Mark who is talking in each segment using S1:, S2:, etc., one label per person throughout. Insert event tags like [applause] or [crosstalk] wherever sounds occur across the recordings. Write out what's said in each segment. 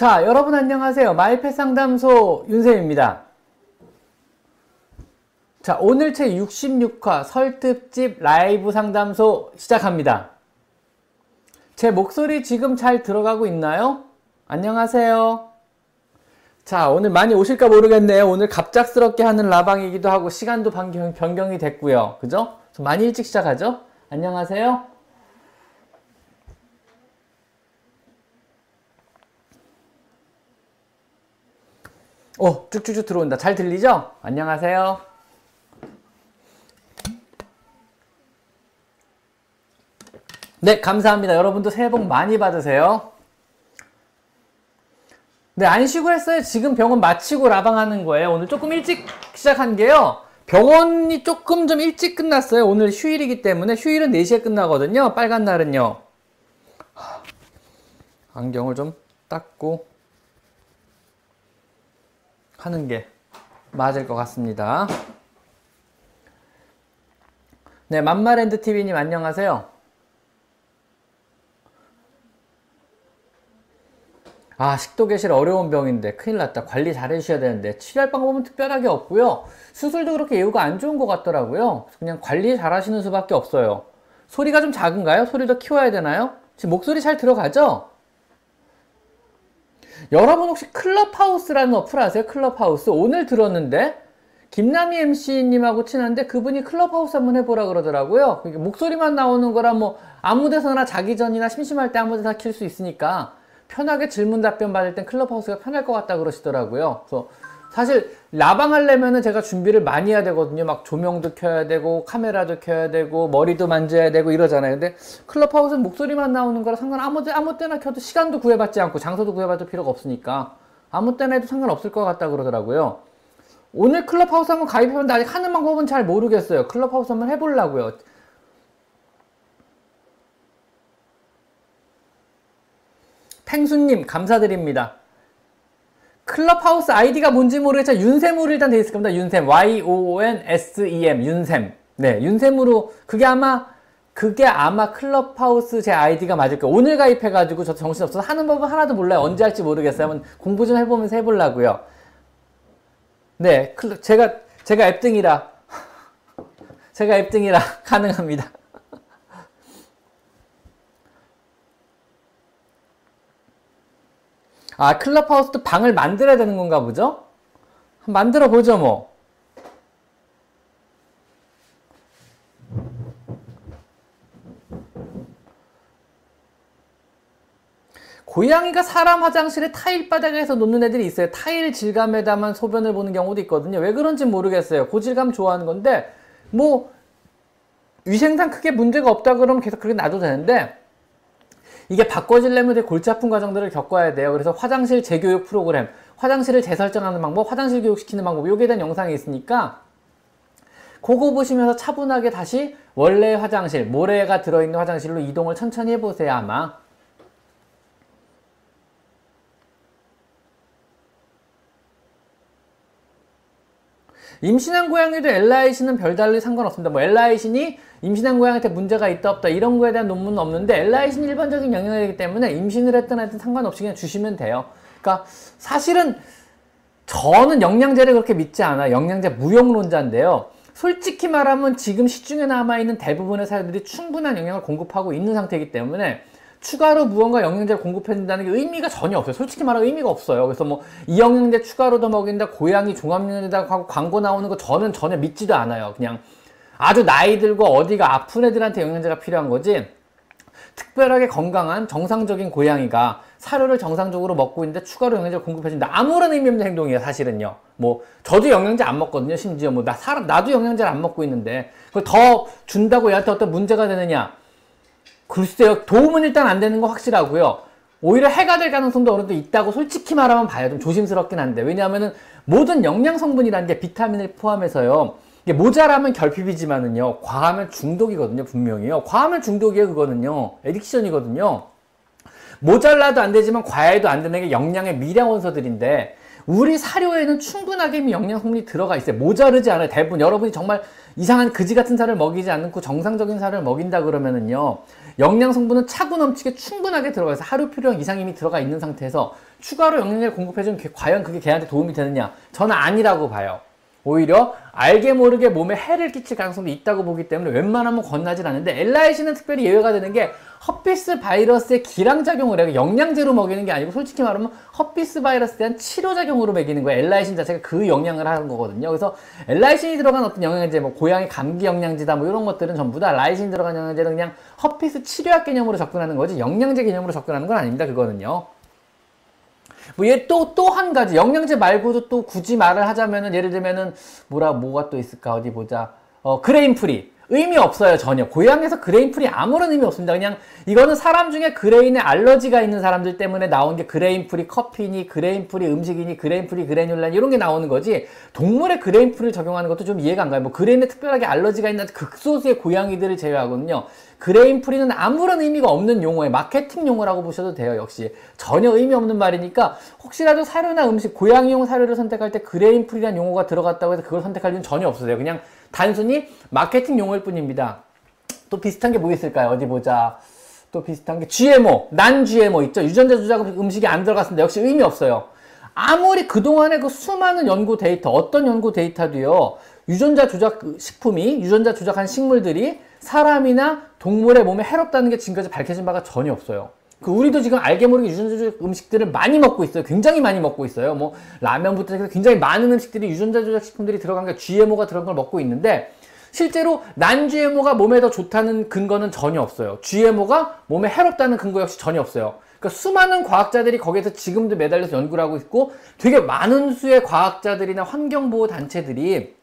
S1: 자, 여러분 안녕하세요. 마이펫 상담소 윤쌤입니다. 자, 오늘 제 66화 설특집 라이브 상담소 시작합니다. 제 목소리 지금 잘 들어가고 있나요? 안녕하세요. 자, 오늘 많이 오실까 모르겠네요. 오늘 갑작스럽게 하는 라방이기도 하고 시간도 변경, 변경이 됐고요. 그죠? 많이 일찍 시작하죠? 안녕하세요. 오, 쭉쭉쭉 들어온다. 잘 들리죠? 안녕하세요. 네, 감사합니다. 여러분도 새해 복 많이 받으세요. 네, 안 쉬고 했어요. 지금 병원 마치고 라방하는 거예요. 오늘 조금 일찍 시작한 게요. 병원이 조금 좀 일찍 끝났어요. 오늘 휴일이기 때문에 휴일은 4시에 끝나거든요. 빨간 날은요. 안경을 좀 닦고 하는 게 맞을 것 같습니다. 네, 맘마랜드 TV님 안녕하세요. 아, 식도계실 어려운 병인데 큰일 났다. 관리 잘 해주셔야 되는데 치료할 방법은 특별하게 없고요. 수술도 그렇게 예후가 안 좋은 것 같더라고요. 그냥 관리 잘 하시는 수밖에 없어요. 소리가 좀 작은가요? 소리를 더 키워야 되나요? 지금 목소리 잘 들어가죠? 여러분 혹시 클럽하우스라는 어플 아세요? 클럽하우스. 오늘 들었는데 김남희 MC님하고 친한데 그분이 클럽하우스 한번 해보라 그러더라고요. 목소리만 나오는 거라 뭐 아무 데서나 자기 전이나 심심할 때 아무 데나 킬 수 있으니까 편하게 질문 답변 받을 땐 클럽하우스가 편할 것 같다 그러시더라고요. 그래서 사실 라방 하려면은 제가 준비를 많이 해야 되거든요. 막 조명도 켜야 되고 카메라도 켜야 되고 머리도 만져야 되고 이러잖아요. 근데 클럽하우스는 목소리만 나오는 거라 상관 아무 아무 때나 켜도 시간도 구애받지 않고 장소도 구애받을 필요가 없으니까 아무 때나 해도 상관없을 것 같다 그러더라고요. 오늘 클럽하우스 한번 가입해봤는데 아직 하는 방법은 잘 모르겠어요. 클럽하우스 한번 해보려고요. 팽수님 감사드립니다. 클럽하우스 아이디가 뭔지 모르겠지만 윤샘으로 일단 되어 있을 겁니다. 윤샘 Y-O-O-N-S-E-M 윤샘 네 윤샘으로 그게 아마 그게 아마 클럽하우스 제 아이디가 맞을 거예요. 오늘 가입해가지고 저 정신없어서 하는 법은 하나도 몰라요. 언제 할지 모르겠어요. 한번 공부 좀 해보면서 해보려고요. 네, 제가 제가 앱등이라 [laughs] 제가 앱등이라 [laughs] 가능합니다. 아, 클럽하우스도 방을 만들어야 되는 건가 보죠? 만들어 보죠, 뭐. 고양이가 사람 화장실에 타일 바닥에서 놓는 애들이 있어요. 타일 질감에다만 소변을 보는 경우도 있거든요. 왜 그런지 모르겠어요. 고질감 좋아하는 건데, 뭐, 위생상 크게 문제가 없다 그러면 계속 그렇게 놔도 되는데, 이게 바꿔지려면 되게 골치 아픈 과정들을 겪어야 돼요. 그래서 화장실 재교육 프로그램, 화장실을 재설정하는 방법, 화장실 교육시키는 방법, 여기에 대한 영상이 있으니까 그거 보시면서 차분하게 다시 원래 화장실, 모래가 들어있는 화장실로 이동을 천천히 해보세요, 아마. 임신한 고양이도 엘라이신은 별달리 상관없습니다. 뭐 엘라이신이 임신한 고양이한테 문제가 있다 없다 이런 거에 대한 논문은 없는데 엘라이신이 일반적인 영향이기 때문에 임신을 했든 하든 상관없이 그냥 주시면 돼요. 그러니까 사실은 저는 영양제를 그렇게 믿지 않아요. 영양제 무용론자인데요. 솔직히 말하면 지금 시중에 남아있는 대부분의 사람들이 충분한 영양을 공급하고 있는 상태이기 때문에 추가로 무언가 영양제를 공급해준다는 게 의미가 전혀 없어요. 솔직히 말하면 의미가 없어요. 그래서 뭐 이 영양제 추가로 더 먹인다, 고양이 종합영양제다 하고 광고 나오는 거 저는 전혀 믿지도 않아요. 그냥 아주 나이 들고 어디가 아픈 애들한테 영양제가 필요한 거지. 특별하게 건강한 정상적인 고양이가 사료를 정상적으로 먹고 있는데 추가로 영양제를 공급해준다. 아무런 의미 없는 행동이에요, 사실은요. 뭐, 저도 영양제 안 먹거든요, 심지어. 뭐, 나, 사람, 나도 영양제를 안 먹고 있는데, 그걸 더 준다고 얘한테 어떤 문제가 되느냐. 글쎄요. 도움은 일단 안 되는 거 확실하고요. 오히려 해가 될 가능성도 어느 정도 있다고 솔직히 말하면 봐요. 좀 조심스럽긴 한데. 왜냐하면은 모든 영양 성분이라는 게 비타민을 포함해서요. 이게 모자라면 결핍이지만은요. 과하면 중독이거든요. 분명히요. 과하면 중독이에요. 그거는요. 에딕션이거든요. 모자라도 안 되지만 과해도 안 되는 게 영양의 미량 원소들인데 우리 사료에는 충분하게 영양 성분이 들어가 있어요. 모자르지 않아요. 대부분 여러분이 정말 이상한 그지 같은 살을 먹이지 않고 정상적인 살을 먹인다 그러면은요 영양 성분은 차고 넘치게 충분하게 들어가서 하루 필요량 이상 이미 들어가 있는 상태에서 추가로 영양제를 공급해주면 과연 그게 걔한테 도움이 되느냐? 저는 아니라고 봐요 오히려 알게 모르게 몸에 해를 끼칠 가능성도 있다고 보기 때문에 웬만하면 권하지 않는데 엘라이시는 특별히 예외가 되는 게 헛비스 바이러스의 기량작용을 해요. 영양제로 먹이는 게 아니고 솔직히 말하면 헛비스 바이러스에 대한 치료작용으로 먹이는 거예요. 엘라이신 자체가 그 영향을 하는 거거든요. 그래서 엘라이신이 들어간 어떤 영양제, 뭐 고양이 감기 영양제다 뭐 이런 것들은 전부 다 라이신 들어간 영양제는 그냥 헛비스 치료약 개념으로 접근하는 거지 영양제 개념으로 접근하는 건 아닙니다. 그거는요. 뭐 얘 또 또 한 가지. 영양제 말고도 또 굳이 말을 하자면은 예를 들면은 뭐라 뭐가 또 있을까? 어디 보자. 어 grain free 의미 없어요 전혀. 고양이에서 grain free 아무런 의미 없습니다. 그냥 이거는 사람 중에 grain에 알러지가 있는 사람들 때문에 나온 게 grain free 커피니 grain free 음식이니 grain free 그래놀라 이런 게 나오는 거지 동물의 grain free를 적용하는 것도 좀 이해가 안 가요. 뭐 grain에 특별하게 알러지가 있는 극소수의 고양이들을 제외하고는요. grain free는 아무런 의미가 없는 용어에 마케팅 용어라고 보셔도 돼요 역시. 전혀 의미 없는 말이니까 혹시라도 사료나 음식 고양이용 사료를 선택할 때 grain free라는 용어가 들어갔다고 해서 그걸 선택할 일은 전혀 없으세요. 그냥 단순히 마케팅 용어일 뿐입니다. 또 비슷한 게 뭐 있을까요? 어디 보자. 또 비슷한 게 GMO, non GMO 있죠. 유전자 조작 음식이 안 들어갔습니다. 역시 의미 없어요. 아무리 그동안의 그 수많은 연구 데이터, 어떤 연구 데이터도요, 유전자 조작 식품이, 유전자 조작한 식물들이 사람이나 동물의 몸에 해롭다는 게 지금까지 밝혀진 바가 전혀 없어요. 그 우리도 지금 알게 모르게 유전자 조작 음식들을 많이 먹고 있어요. 굉장히 많이 먹고 있어요. 뭐 라면부터 해서 굉장히 많은 음식들이 유전자 조작 식품들이 들어간 게 GMO가 들어간 걸 먹고 있는데 실제로 난 GMO가 몸에 더 좋다는 근거는 전혀 없어요. GMO가 몸에 해롭다는 근거 역시 전혀 없어요. 그러니까 수많은 과학자들이 거기에서 지금도 매달려서 연구를 하고 있고 되게 많은 수의 과학자들이나 환경보호 단체들이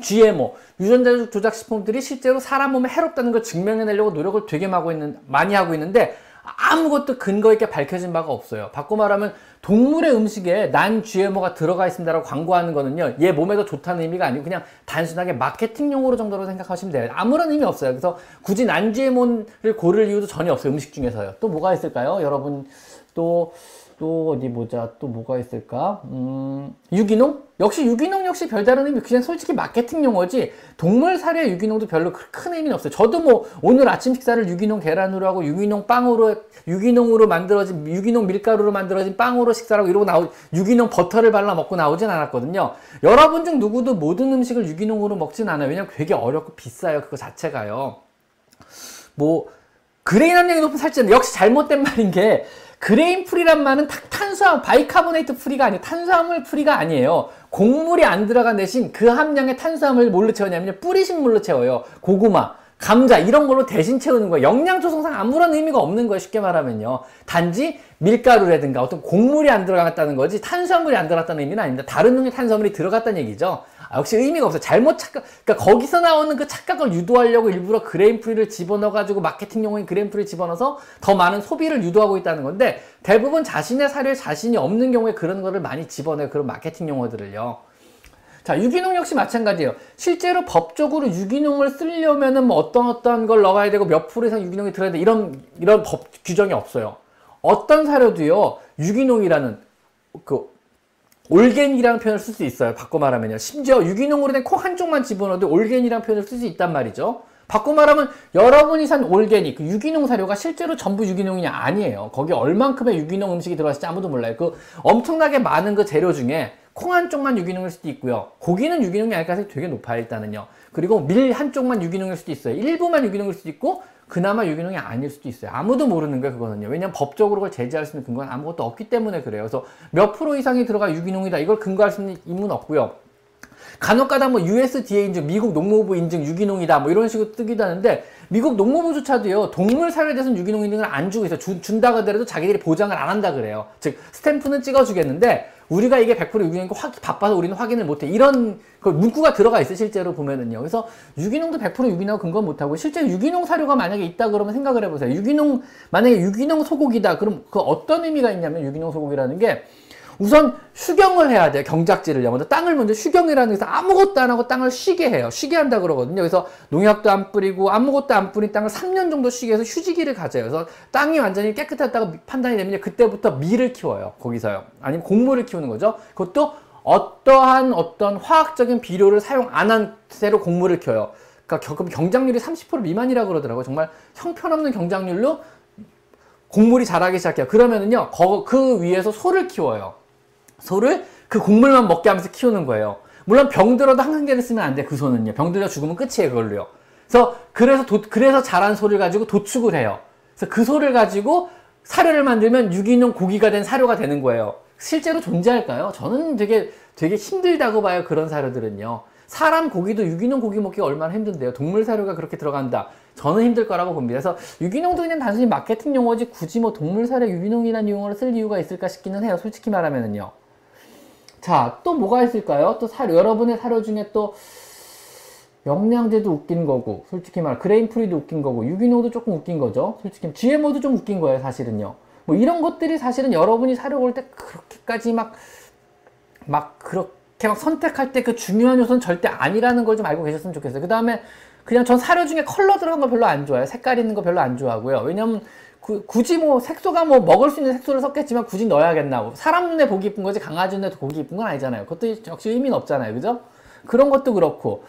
S1: GMO, 유전자 조작 식품들이 실제로 사람 몸에 해롭다는 걸 증명해내려고 노력을 되게 많이 하고 있는데 아무것도 근거 있게 밝혀진 바가 없어요. 바꿔 말하면 동물의 음식에 난 GMO가 들어가 있습니다라고 광고하는 거는요. 얘 몸에도 좋다는 의미가 아니고 그냥 단순하게 마케팅용으로 정도로 생각하시면 돼요. 아무런 의미 없어요. 그래서 굳이 난 GMO를 고를 이유도 전혀 없어요. 음식 중에서요. 또 뭐가 있을까요? 여러분 또 또 어디 보자. 또 뭐가 있을까? 음, 유기농? 역시 유기농 역시 별다른 의미, 그냥 솔직히 마케팅 용어지, 동물 사료 유기농도 별로 큰 의미는 없어요. 저도 뭐, 오늘 아침 식사를 유기농 계란으로 하고, 유기농 빵으로, 유기농으로 만들어진, 유기농 밀가루로 만들어진 빵으로 식사를 하고, 이러고 나오, 유기농 버터를 발라 먹고 나오진 않았거든요. 여러분 중 누구도 모든 음식을 유기농으로 먹진 않아요. 왜냐면 되게 어렵고 비싸요. 그거 자체가요. 뭐, grain 함량이 높은 살찌는 역시 잘못된 말인 게, grain free란 말은 탄수화물, bicarbonate free가 아니에요. 탄수화물 free가 아니에요. 곡물이 안 들어간 대신 그 함량의 탄수화물을 뭘로 채우냐면 뿌리식물로 채워요. 고구마, 감자 이런 걸로 대신 채우는 거예요. 영양 조성상 아무런 의미가 없는 거예요. 쉽게 말하면요. 단지 밀가루라든가 어떤 곡물이 안 들어갔다는 거지 탄수화물이 안 들어갔다는 의미는 아닙니다. 다른 종류의 탄수화물이 들어갔다는 얘기죠. 아, 역시 의미가 없어요. 잘못 착각, 그러니까 거기서 나오는 그 착각을 유도하려고 일부러 grain free를 집어넣어가지고 마케팅 용어인 grain free를 집어넣어서 더 많은 소비를 유도하고 있다는 건데 대부분 자신의 사료에 자신이 없는 경우에 그런 거를 많이 집어넣어요. 그런 마케팅 용어들을요. 자, 유기농 역시 마찬가지예요. 실제로 법적으로 유기농을 쓰려면은 뭐 어떤 어떤 걸 넣어야 되고 몇 프로 이상 유기농이 들어야 돼 이런 이런 법 규정이 없어요. 어떤 사료도요 유기농이라는 그 올겐이라는 표현을 쓸 수 있어요. 바꿔 말하면요. 심지어 유기농으로 된 코 한쪽만 집어넣어도 올겐이라는 표현을 쓸 수 있단 말이죠. 바꿔 말하면 여러분이 산 올게닉, 그 유기농 사료가 실제로 전부 유기농이냐? 아니에요. 거기 얼만큼의 유기농 음식이 들어갔을지 아무도 몰라요. 그 엄청나게 많은 그 재료 중에 콩 한쪽만 유기농일 수도 있고요. 고기는 유기농이 아닐 가능성이 되게 높아요, 일단은요. 그리고 밀 한쪽만 유기농일 수도 있어요. 일부만 유기농일 수도 있고, 그나마 유기농이 아닐 수도 있어요. 아무도 모르는 거예요, 그거는요. 왜냐면 법적으로 그걸 제재할 수 있는 근거는 아무것도 없기 때문에 그래요. 그래서 몇 프로 이상이 들어가 유기농이다. 이걸 근거할 수 있는 인문 없고요. 간혹가다 뭐 USDA 인증, 미국 농무부 인증 유기농이다 뭐 이런 식으로 뜨기도 하는데 미국 농무부조차도요 동물 사료에 대해서는 유기농 인증을 안 주고 있어요. 주, 준다 하더라도 자기들이 보장을 안 한다 그래요. 즉 스탬프는 찍어주겠는데 우리가 이게 100% 유기농이고 확, 바빠서 우리는 확인을 못해. 이런 그 문구가 들어가 있어요, 실제로 보면은요. 그래서 유기농도 100% 유기농 근거 못하고, 실제 유기농 사료가 만약에 있다 그러면 생각을 해보세요. 유기농, 만약에 유기농 소고기다. 그럼 그 어떤 의미가 있냐면 유기농 소고기라는 게 우선 휴경을 해야 돼요. 경작지를요. 먼저 땅을 먼저 휴경이라는 것서 아무것도 안 하고 땅을 쉬게 해요. 쉬게 한다 그러거든요. 그래서 농약도 안 뿌리고 아무것도 안 뿌린 땅을 3년 정도 쉬게 해서 휴지기를 가져요. 그래서 땅이 완전히 깨끗하다고 판단이 되면 그때부터 밀을 키워요. 거기서요. 아니면 곡물을 키우는 거죠. 그것도 어떠한 어떤 화학적인 비료를 사용 안 한 채로 곡물을 키워요. 그러니까 겨- 경장률이 30% 미만이라고 그러더라고요. 정말 형편없는 경장률로 곡물이 자라기 시작해요. 그러면은요, 거- 그 위에서 소를 키워요. 소를 그 곡물만 먹게 하면서 키우는 거예요. 물론 병들어도 항생제를 쓰면 안 돼, 그 소는요. 병들어 죽으면 끝이에요, 그걸로요. 그래서, 그래서, 도- 그래서 자란 소를 가지고 도축을 해요. 그래서 그 소를 가지고 사료를 만들면 유기농 고기가 된 사료가 되는 거예요. 실제로 존재할까요? 저는 되게, 되게 힘들다고 봐요, 그런 사료들은요. 사람 고기도 유기농 고기 먹기가 얼마나 힘든데요. 동물 사료가 그렇게 들어간다. 저는 힘들 거라고 봅니다. 그래서 유기농도 그냥 단순히 마케팅 용어지 굳이 뭐 동물 사료 유기농이라는 용어를 쓸 이유가 있을까 싶기는 해요. 솔직히 말하면은요. 자, 또 뭐가 있을까요? 또 사료, 여러분의 사료 중에 또 영양제도 웃긴 거고, 솔직히 말, grain free도 웃긴 거고, 유기농도 조금 웃긴 거죠. 솔직히 GMO도 좀 웃긴 거예요, 사실은요. 뭐 이런 것들이 사실은 여러분이 사료 고를 때 그렇게까지 막, 막 그렇게 막 선택할 때 그 중요한 요소는 절대 아니라는 걸 좀 알고 계셨으면 좋겠어요. 그 다음에 그냥 전 사료 중에 컬러 들어간 거 별로 안 좋아해요. 색깔 있는 거 별로 안 좋아하고요. 왜냐면 구- 굳이 뭐 색소가 뭐 먹을 수 있는 색소를 섞겠지만 굳이 넣어야겠나. 고 사람 눈에 보기 이쁜 거지 강아지 눈에 보기 이쁜 건 아니잖아요. 그것도 역시 의미는 없잖아요. 그죠? 그런 것도 그렇고.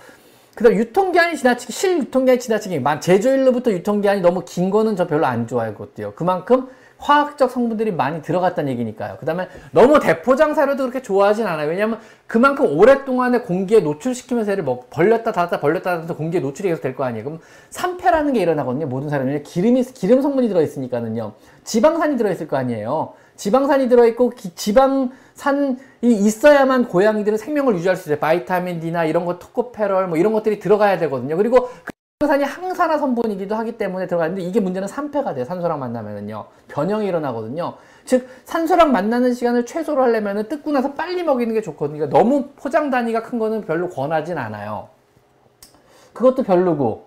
S1: 그 다음 유통기한이 지나치게, 실 유통기한이 지나치게, 만 제조일로부터 유통기한이 너무 긴 거는 저 별로 안 좋아해요. 그것도요. 그만큼 화학적 성분들이 많이 들어갔다는 얘기니까요. 그 다음에 너무 대포장 사료도 그렇게 좋아하진 않아요. 왜냐면 그만큼 오랫동안에 공기에 노출시키면서 얘를 뭐 벌렸다 닫았다 벌렸다 닫았다 공기에 노출이 계속 될 거 아니에요. 그럼 산패라는 게 일어나거든요. 모든 사료는 기름이 기름 성분이 들어 있으니까는요. 지방산이 들어 있을 거 아니에요. 지방산이 들어 있고 기- 지방산이 있어야만 고양이들은 생명을 유지할 수 있어요. 바이타민 D나 이런 거 토코페롤 뭐 이런 것들이 들어가야 되거든요. 그리고 산이 항산화 성분이기도 하기 때문에 들어가는데 이게 문제는 산패가 돼요. 산소랑 만나면은요. 변형이 일어나거든요. 즉 산소랑 만나는 시간을 최소로 하려면은 뜯고 나서 빨리 먹이는 게 좋거든요. 그러니까 너무 포장 단위가 큰 거는 별로 권하진 않아요. 그것도 별로고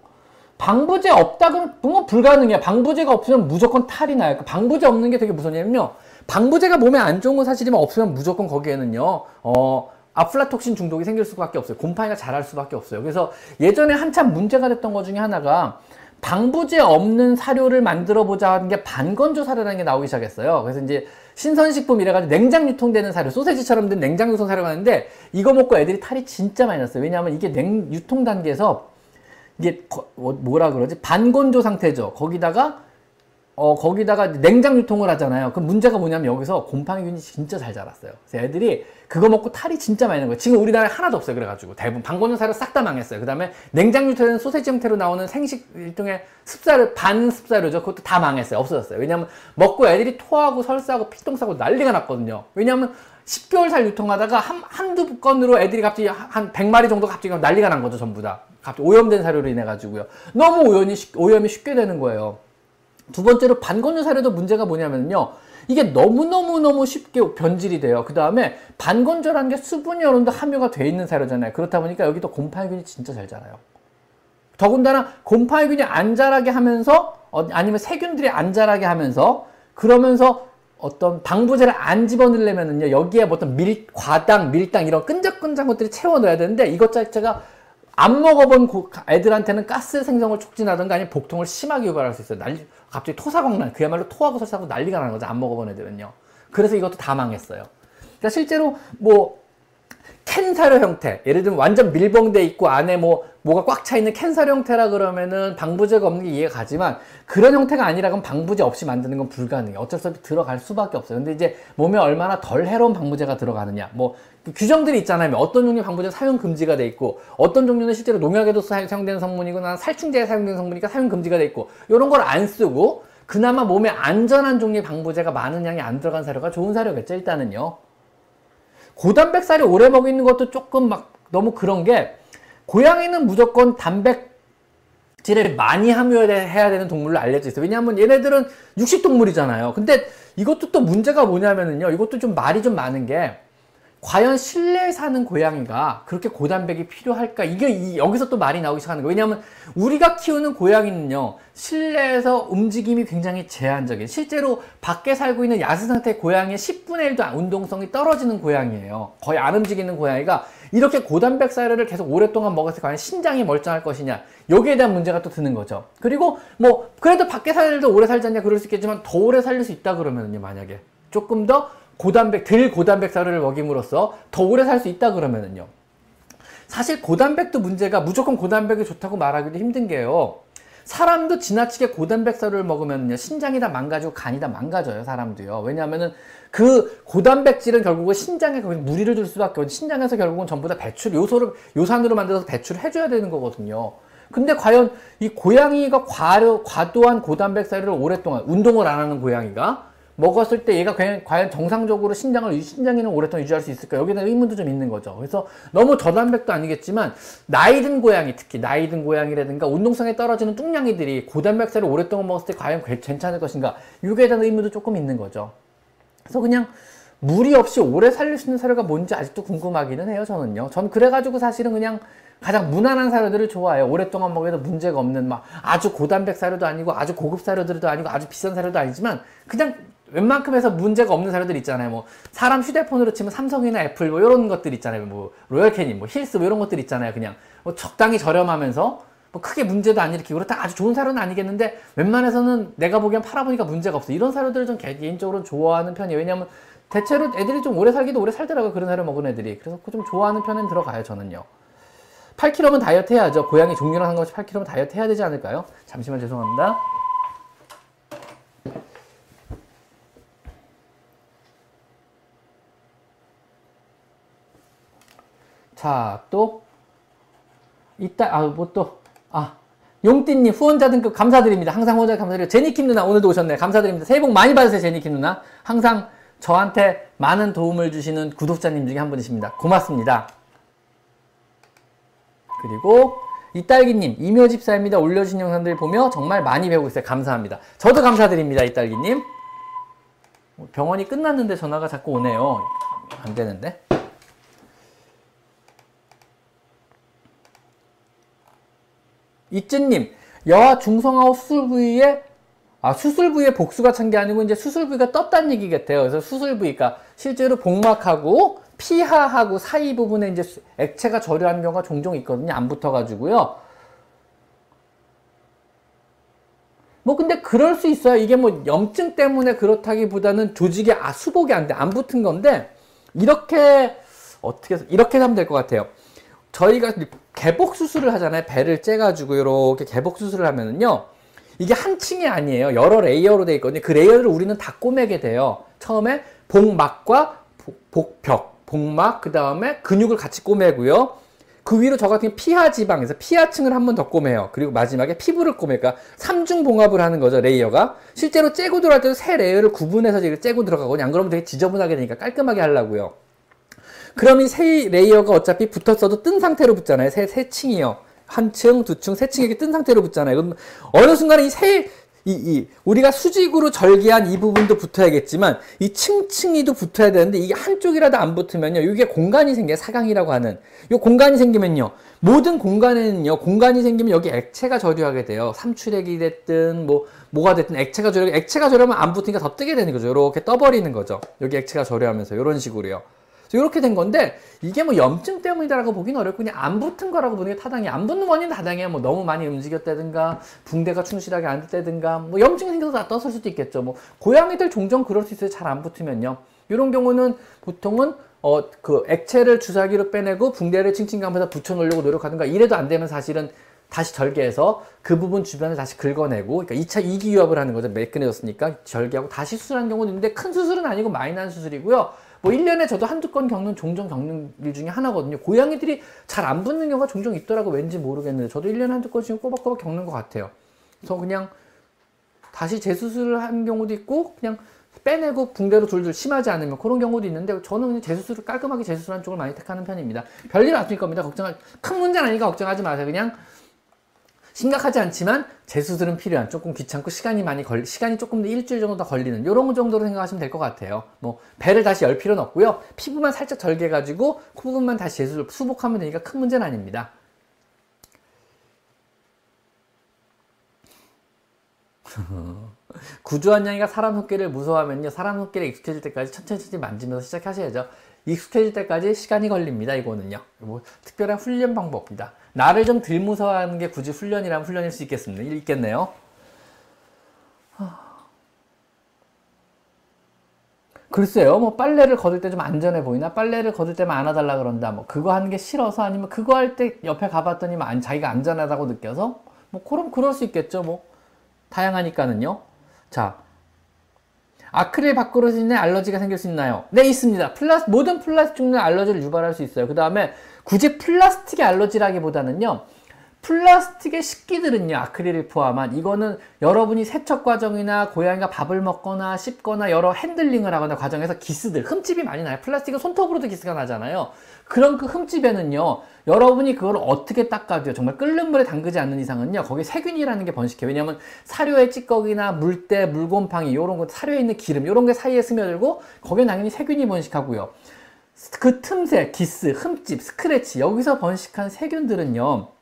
S1: 방부제 없다 그러면 뭐 불가능해요. 방부제가 없으면 무조건 탈이 나요. 그 방부제 없는 게 되게 무서냐면요. 방부제가 몸에 안 좋은 건 사실이면 없으면 무조건 거기에는요. 어 아플라톡신 중독이 생길 수밖에 없어요. 곰팡이가 자랄 수밖에 없어요. 그래서 예전에 한참 문제가 됐던 것 중에 하나가 방부제 없는 사료를 만들어 보자 하는 게 반건조 사료라는 게 나오기 시작했어요. 그래서 이제 신선식품 이래가지고 냉장 유통되는 사료, 소세지처럼 된 냉장 유통 사료가 있는데 이거 먹고 애들이 탈이 진짜 많이 났어요. 왜냐하면 이게 냉 유통 단계에서 이게 거- 뭐- 뭐라 그러지? 반건조 상태죠. 거기다가 어 거기다가 냉장 유통을 하잖아요. 그럼 문제가 뭐냐면 여기서 곰팡이 균이 진짜 잘 자랐어요. 그래서 애들이 그거 먹고 탈이 진짜 많이 난 거예요. 지금 우리나라에 하나도 없어요. 그래가지고 대부분 방건조 사료 싹 다 망했어요. 그 다음에 냉장 유통된 소세지 형태로 나오는 생식 일종의 습사료 반 습사료죠. 그것도 다 망했어요. 없어졌어요. 왜냐면 먹고 애들이 토하고 설사하고 피똥 싸고 난리가 났거든요. 왜냐면 10개월 살 유통하다가 한, 한두 건으로 애들이 갑자기 한 100마리 정도 갑자기 난리가 난 거죠. 전부 다. 갑자기 오염된 사료로 인해 가지고요. 너무 오염이, 쉽- 오염이 쉽게 되는 거예요. 두 번째로 반건조 사료도 문제가 뭐냐면요. 이게 너무너무너무 쉽게 변질이 돼요. 그 다음에 반건조라는 게 어느 정도 함유가 돼 있는 사료잖아요. 그렇다 보니까 여기도 곰팡이균이 진짜 잘 자라요. 더군다나 곰팡이균이 안 자라게 하면서 어, 아니면 세균들이 안 자라게 하면서 그러면서 어떤 방부제를 안 집어넣으려면은요 여기에 뭐 어떤 밀 과당 밀당 이런 끈적끈적한 것들이 채워 넣어야 되는데 이것 자체가 안 먹어본 고- 애들한테는 가스 생성을 촉진하든가 아니면 복통을 심하게 유발할 수 있어요. 난리, 갑자기 토사광난, 그야말로 토하고 설사하고 난리가 나는 거죠. 안 먹어본 애들은요. 그래서 이것도 다 망했어요. 그러니까 실제로 뭐 캔 사료 형태, 예를 들면 완전 밀봉돼 있고 안에 뭐 뭐가 꽉 차 있는 캔 사료 형태라 그러면은 방부제가 없는 게 이해가 가지만 그런 형태가 아니라 그럼 방부제 없이 만드는 건 불가능해. 어쩔 수 없이 들어갈 수밖에 없어요. 근데 이제 몸에 얼마나 덜 해로운 방부제가 들어가느냐, 뭐 규정들이 있잖아요. 어떤 종류의 방부제 사용 금지가 돼 있고 어떤 종류는 실제로 농약에도 사- 사용되는 성분이거나 살충제에 사용되는 성분이니까 사용 금지가 돼 있고 이런 걸 안 쓰고 그나마 몸에 안전한 종류의 방부제가 많은 양이 안 들어간 사료가 좋은 사료겠죠. 일단은요. 고단백살이 오래 먹이는 것도 조금 막 너무 그런 게 고양이는 무조건 단백질을 많이 함유해야 되는 동물로 알려져 있어요. 왜냐하면 얘네들은 육식동물이잖아요. 근데 이것도 또 문제가 뭐냐면은요. 이것도 좀 말이 좀 많은 게 과연 실내에 사는 고양이가 그렇게 고단백이 필요할까? 이게 이- 여기서 또 말이 나오기 시작하는 거예요. 왜냐하면 우리가 키우는 고양이는요, 실내에서 움직임이 굉장히 제한적이에요. 실제로 밖에 살고 있는 야생 상태의 고양이의 10분의 1도 운동성이 떨어지는 고양이에요. 거의 안 움직이는 고양이가 이렇게 고단백 사료를 계속 오랫동안 먹었을 때 과연 신장이 멀쩡할 것이냐. 여기에 대한 문제가 또 드는 거죠. 그리고 뭐, 그래도 밖에 살도 오래 살지 않냐 그럴 수 있겠지만 더 오래 살릴 수 있다 그러면요, 만약에. 조금 더 고단백, 덜 고단백살을 먹임으로써 더 오래 살 수 있다 그러면은요. 사실 고단백도 문제가 무조건 고단백이 좋다고 말하기도 힘든 게요. 사람도 지나치게 고단백살을 먹으면요 신장이 다 망가지고 간이 다 망가져요 사람도요 왜냐하면은 그 고단백질은 결국은 신장에 무리를 줄 수밖에 없는 신장에서 결국은 전부 다 배출 요소를 요산으로 만들어서 배출을 해줘야 되는 거거든요 근데 과연 이 고양이가 과로, 과도한 고단백살을 오랫동안 운동을 안 하는 고양이가 먹었을 때 얘가 과연 정상적으로 신장을 신장에는 오랫동안 유지할 수 있을까? 여기에 대한 의문도 좀 있는 거죠. 그래서 너무 저단백도 아니겠지만 나이 든 고양이 특히 나이 든 고양이라든가 운동성에 떨어지는 뚱냥이들이 고단백살을 오랫동안 먹었을 때 과연 괜찮을 것인가? 여기에 대한 의문도 조금 있는 거죠. 그래서 그냥 무리 없이 오래 살릴 수 있는 사료가 뭔지 아직도 궁금하기는 해요, 저는요. 전 그래가지고 사실은 그냥 가장 무난한 사료들을 좋아해요. 오랫동안 먹어도 문제가 없는 막 아주 고단백 사료도 아니고 아주 고급 사료들도 아니고 아주 비싼 사료도 아니지만 그냥 웬만큼 해서 문제가 없는 사료들 있잖아요. 뭐 사람 휴대폰으로 치면 삼성이나 애플 뭐 이런 것들 있잖아요. 뭐 로열 캐닌, 뭐 힐스 뭐 이런 것들 있잖아요. 그냥 뭐 적당히 저렴하면서 뭐 크게 문제도 안 일으키고 그렇다 아주 좋은 사료는 아니겠는데 웬만해서는 내가 보기엔 팔아보니까 문제가 없어. 이런 사료들을 좀 개인적으로 좋아하는 편이에요. 왜냐면 대체로 애들이 좀 오래 살기도 오래 살더라고요. 그런 사료 먹은 애들이. 그래서 좀 좋아하는 편에 들어가요. 저는요. 8kg면 다이어트 해야죠. 고양이 종류랑 상관없이 8kg면 다이어트 해야 되지 않을까요? 잠시만 죄송합니다. 자, 또, 이따, 아, 뭐 또, 아, 용띠님 후원자 등급 감사드립니다. 항상 후원자 감사드리고, 제니킴 누나 오늘도 오셨네요. 감사드립니다. 새해 복 많이 받으세요, 제니킴 누나. 항상 저한테 많은 도움을 주시는 구독자님 중에 한 분이십니다. 고맙습니다. 그리고 이딸기님, 이묘집사입니다. 올려주신 영상들 보며 정말 많이 배우고 있어요. 감사합니다. 저도 감사드립니다. 이딸기님. 병원이 끝났는데 전화가 자꾸 오네요. 안 되는데. 이쯔님, 여아 중성화후 수술 부위에 아, 수술 부위에 복수가 찬 게 아니고 이제 수술 부위가 떴다는 얘기 같아요. 그래서 수술 부위가 실제로 복막하고 피하하고 사이 부분에 이제 액체가 절여하는 경우가 종종 있거든요. 안 붙어가지고요. 뭐 근데 그럴 수 있어요. 이게 뭐 염증 때문에 그렇다기보다는 조직이 아 수복이 안 돼. 안 붙은 건데 이렇게 어떻게 이렇게 하면 될 것 같아요. 저희가 개복 수술을 하잖아요. 배를 째가지고 이렇게 개복 수술을 하면은요. 이게 한 층이 아니에요. 여러 layer로 되어 있거든요. 그 layer를 우리는 다 꼬매게 돼요. 처음에 복막과 복벽, 복막, 그 다음에 근육을 같이 꼬매고요. 그 위로 저 같은 피하 지방에서 피하층을 한 번 더 꼬매요. 그리고 마지막에 피부를 꼬매니까 삼중 봉합을 하는 거죠, layer가. 실제로 째고 들어갈 때도 세 layer를 구분해서 째고 들어가거든요. 안 그러면 되게 지저분하게 되니까 깔끔하게 하려고요. 그럼 이 세 layer가 어차피 붙었어도 뜬 상태로 붙잖아요. 세, 세 층이요. 한 층, 두 층, 세 층 이렇게 뜬 상태로 붙잖아요. 그럼 어느 순간에 이 세, 이, 이, 우리가 수직으로 절개한 이 부분도 붙어야겠지만, 이 층층이도 붙어야 되는데, 이게 한쪽이라도 안 붙으면요, 이게 공간이 생겨요. 사강이라고 하는. 이 공간이 생기면요, 모든 공간에는요, 공간이 생기면 여기 액체가 저류하게 돼요. 삼출액이 됐든, 뭐, 뭐가 됐든 액체가 저류, 액체가 저류하면 안 붙으니까 더 뜨게 되는 거죠. 이렇게 떠버리는 거죠. 여기 액체가 저류하면서, 이런 식으로요. 이렇게 된 건데 이게 뭐 염증 때문이다라고 보기는 어렵고 그냥 안 붙은 거라고 보는 게 타당해. 안 붙는 원인은 타당해. 뭐 너무 많이 움직였다든가 붕대가 충실하게 안 됐다든가 뭐 염증이 생겨서 다 떴을 수도 있겠죠. 뭐 고양이들 종종 그럴 수 있어요. 잘 안 붙으면요. 이런 경우는 보통은 어 그 액체를 주사기로 빼내고 붕대를 칭칭 감아서 붙여 놓으려고 노력하든가 이래도 안 되면 사실은 다시 절개해서 그 부분 주변을 다시 긁어내고 그러니까 2차 이기 유압을 하는 거죠. 매끈해졌으니까 절개하고 다시 수술하는 경우도 있는데 큰 수술은 아니고 마이너한 수술이고요. 뭐 1년에 저도 한두 건 겪는 종종 겪는 일 중에 하나거든요. 고양이들이 잘 안 붙는 경우가 종종 있더라고 왠지 모르겠는데 저도 1년에 한두 건씩 꼬박꼬박 겪는 것 같아요. 그래서 그냥 다시 재수술을 한 경우도 있고 그냥 빼내고 붕대로 둘둘 심하지 않으면 그런 경우도 있는데 저는 그냥 재수술을 깔끔하게 재수술한 쪽을 많이 택하는 편입니다. 별일 없을 겁니다. 걱정할 큰 문제는 아니니까 걱정하지 마세요. 그냥 심각하지 않지만 재수술은 필요한 조금 귀찮고 시간이 많이 걸 시간이 조금 더 일주일 정도 더 걸리는 이런 정도로 생각하시면 될 것 같아요. 뭐 배를 다시 열 필요는 없고요. 피부만 살짝 절개 가지고 코 부분만 다시 재수술 수복하면 되니까 큰 문제는 아닙니다. [laughs] 구조한 양이가 사람 헛개를 무서워하면요. 사람 헛개를 익숙해질 때까지 천천히 천천히 만지면서 시작하셔야죠. 익숙해질 때까지 시간이 걸립니다. 이거는요. 뭐 특별한 훈련 방법입니다. 나를 좀덜 무서워하는 게 굳이 훈련이라면 훈련일 수 있겠습니다. 있겠네요. 글쎄요, 뭐 빨래를 걷을 때좀 안전해 보이나? 빨래를 걷을 때만 안아달라 그런다. 뭐 그거 하는 게 싫어서 아니면 그거 할 때 옆에 가봤더니 뭐 안- 자기가 안전하다고 느껴서 뭐 그럼 그럴 수 있겠죠. 뭐 다양하니까는요. 자, 아크릴 밥그릇에 알러지가 생길 수 있나요? 네, 있습니다. 플라스, 모든 플라스틱 종류의 알러지를 유발할 수 있어요. 그 다음에 굳이 플라스틱의 알러지라기보다는요, 플라스틱의 식기들은요, 아크릴을 포함한 이거는 여러분이 세척 과정이나 고양이가 밥을 먹거나 씹거나 여러 핸들링을 하거나 과정에서 기스들, 흠집이 많이 나요. 플라스틱은 손톱으로도 기스가 나잖아요. 그런 그 흠집에는요, 여러분이 그걸 어떻게 닦아줘요? 정말 끓는 물에 담그지 않는 이상은요, 거기에 세균이라는 게 번식해요. 왜냐하면 사료의 찌꺼기나 물때, 물곰팡이, 이런 거, 사료에 있는 기름, 이런 게 사이에 스며들고, 거기에 당연히 세균이 번식하고요. 그 틈새, 기스, 흠집, 스크래치, 여기서 번식한 세균들은요,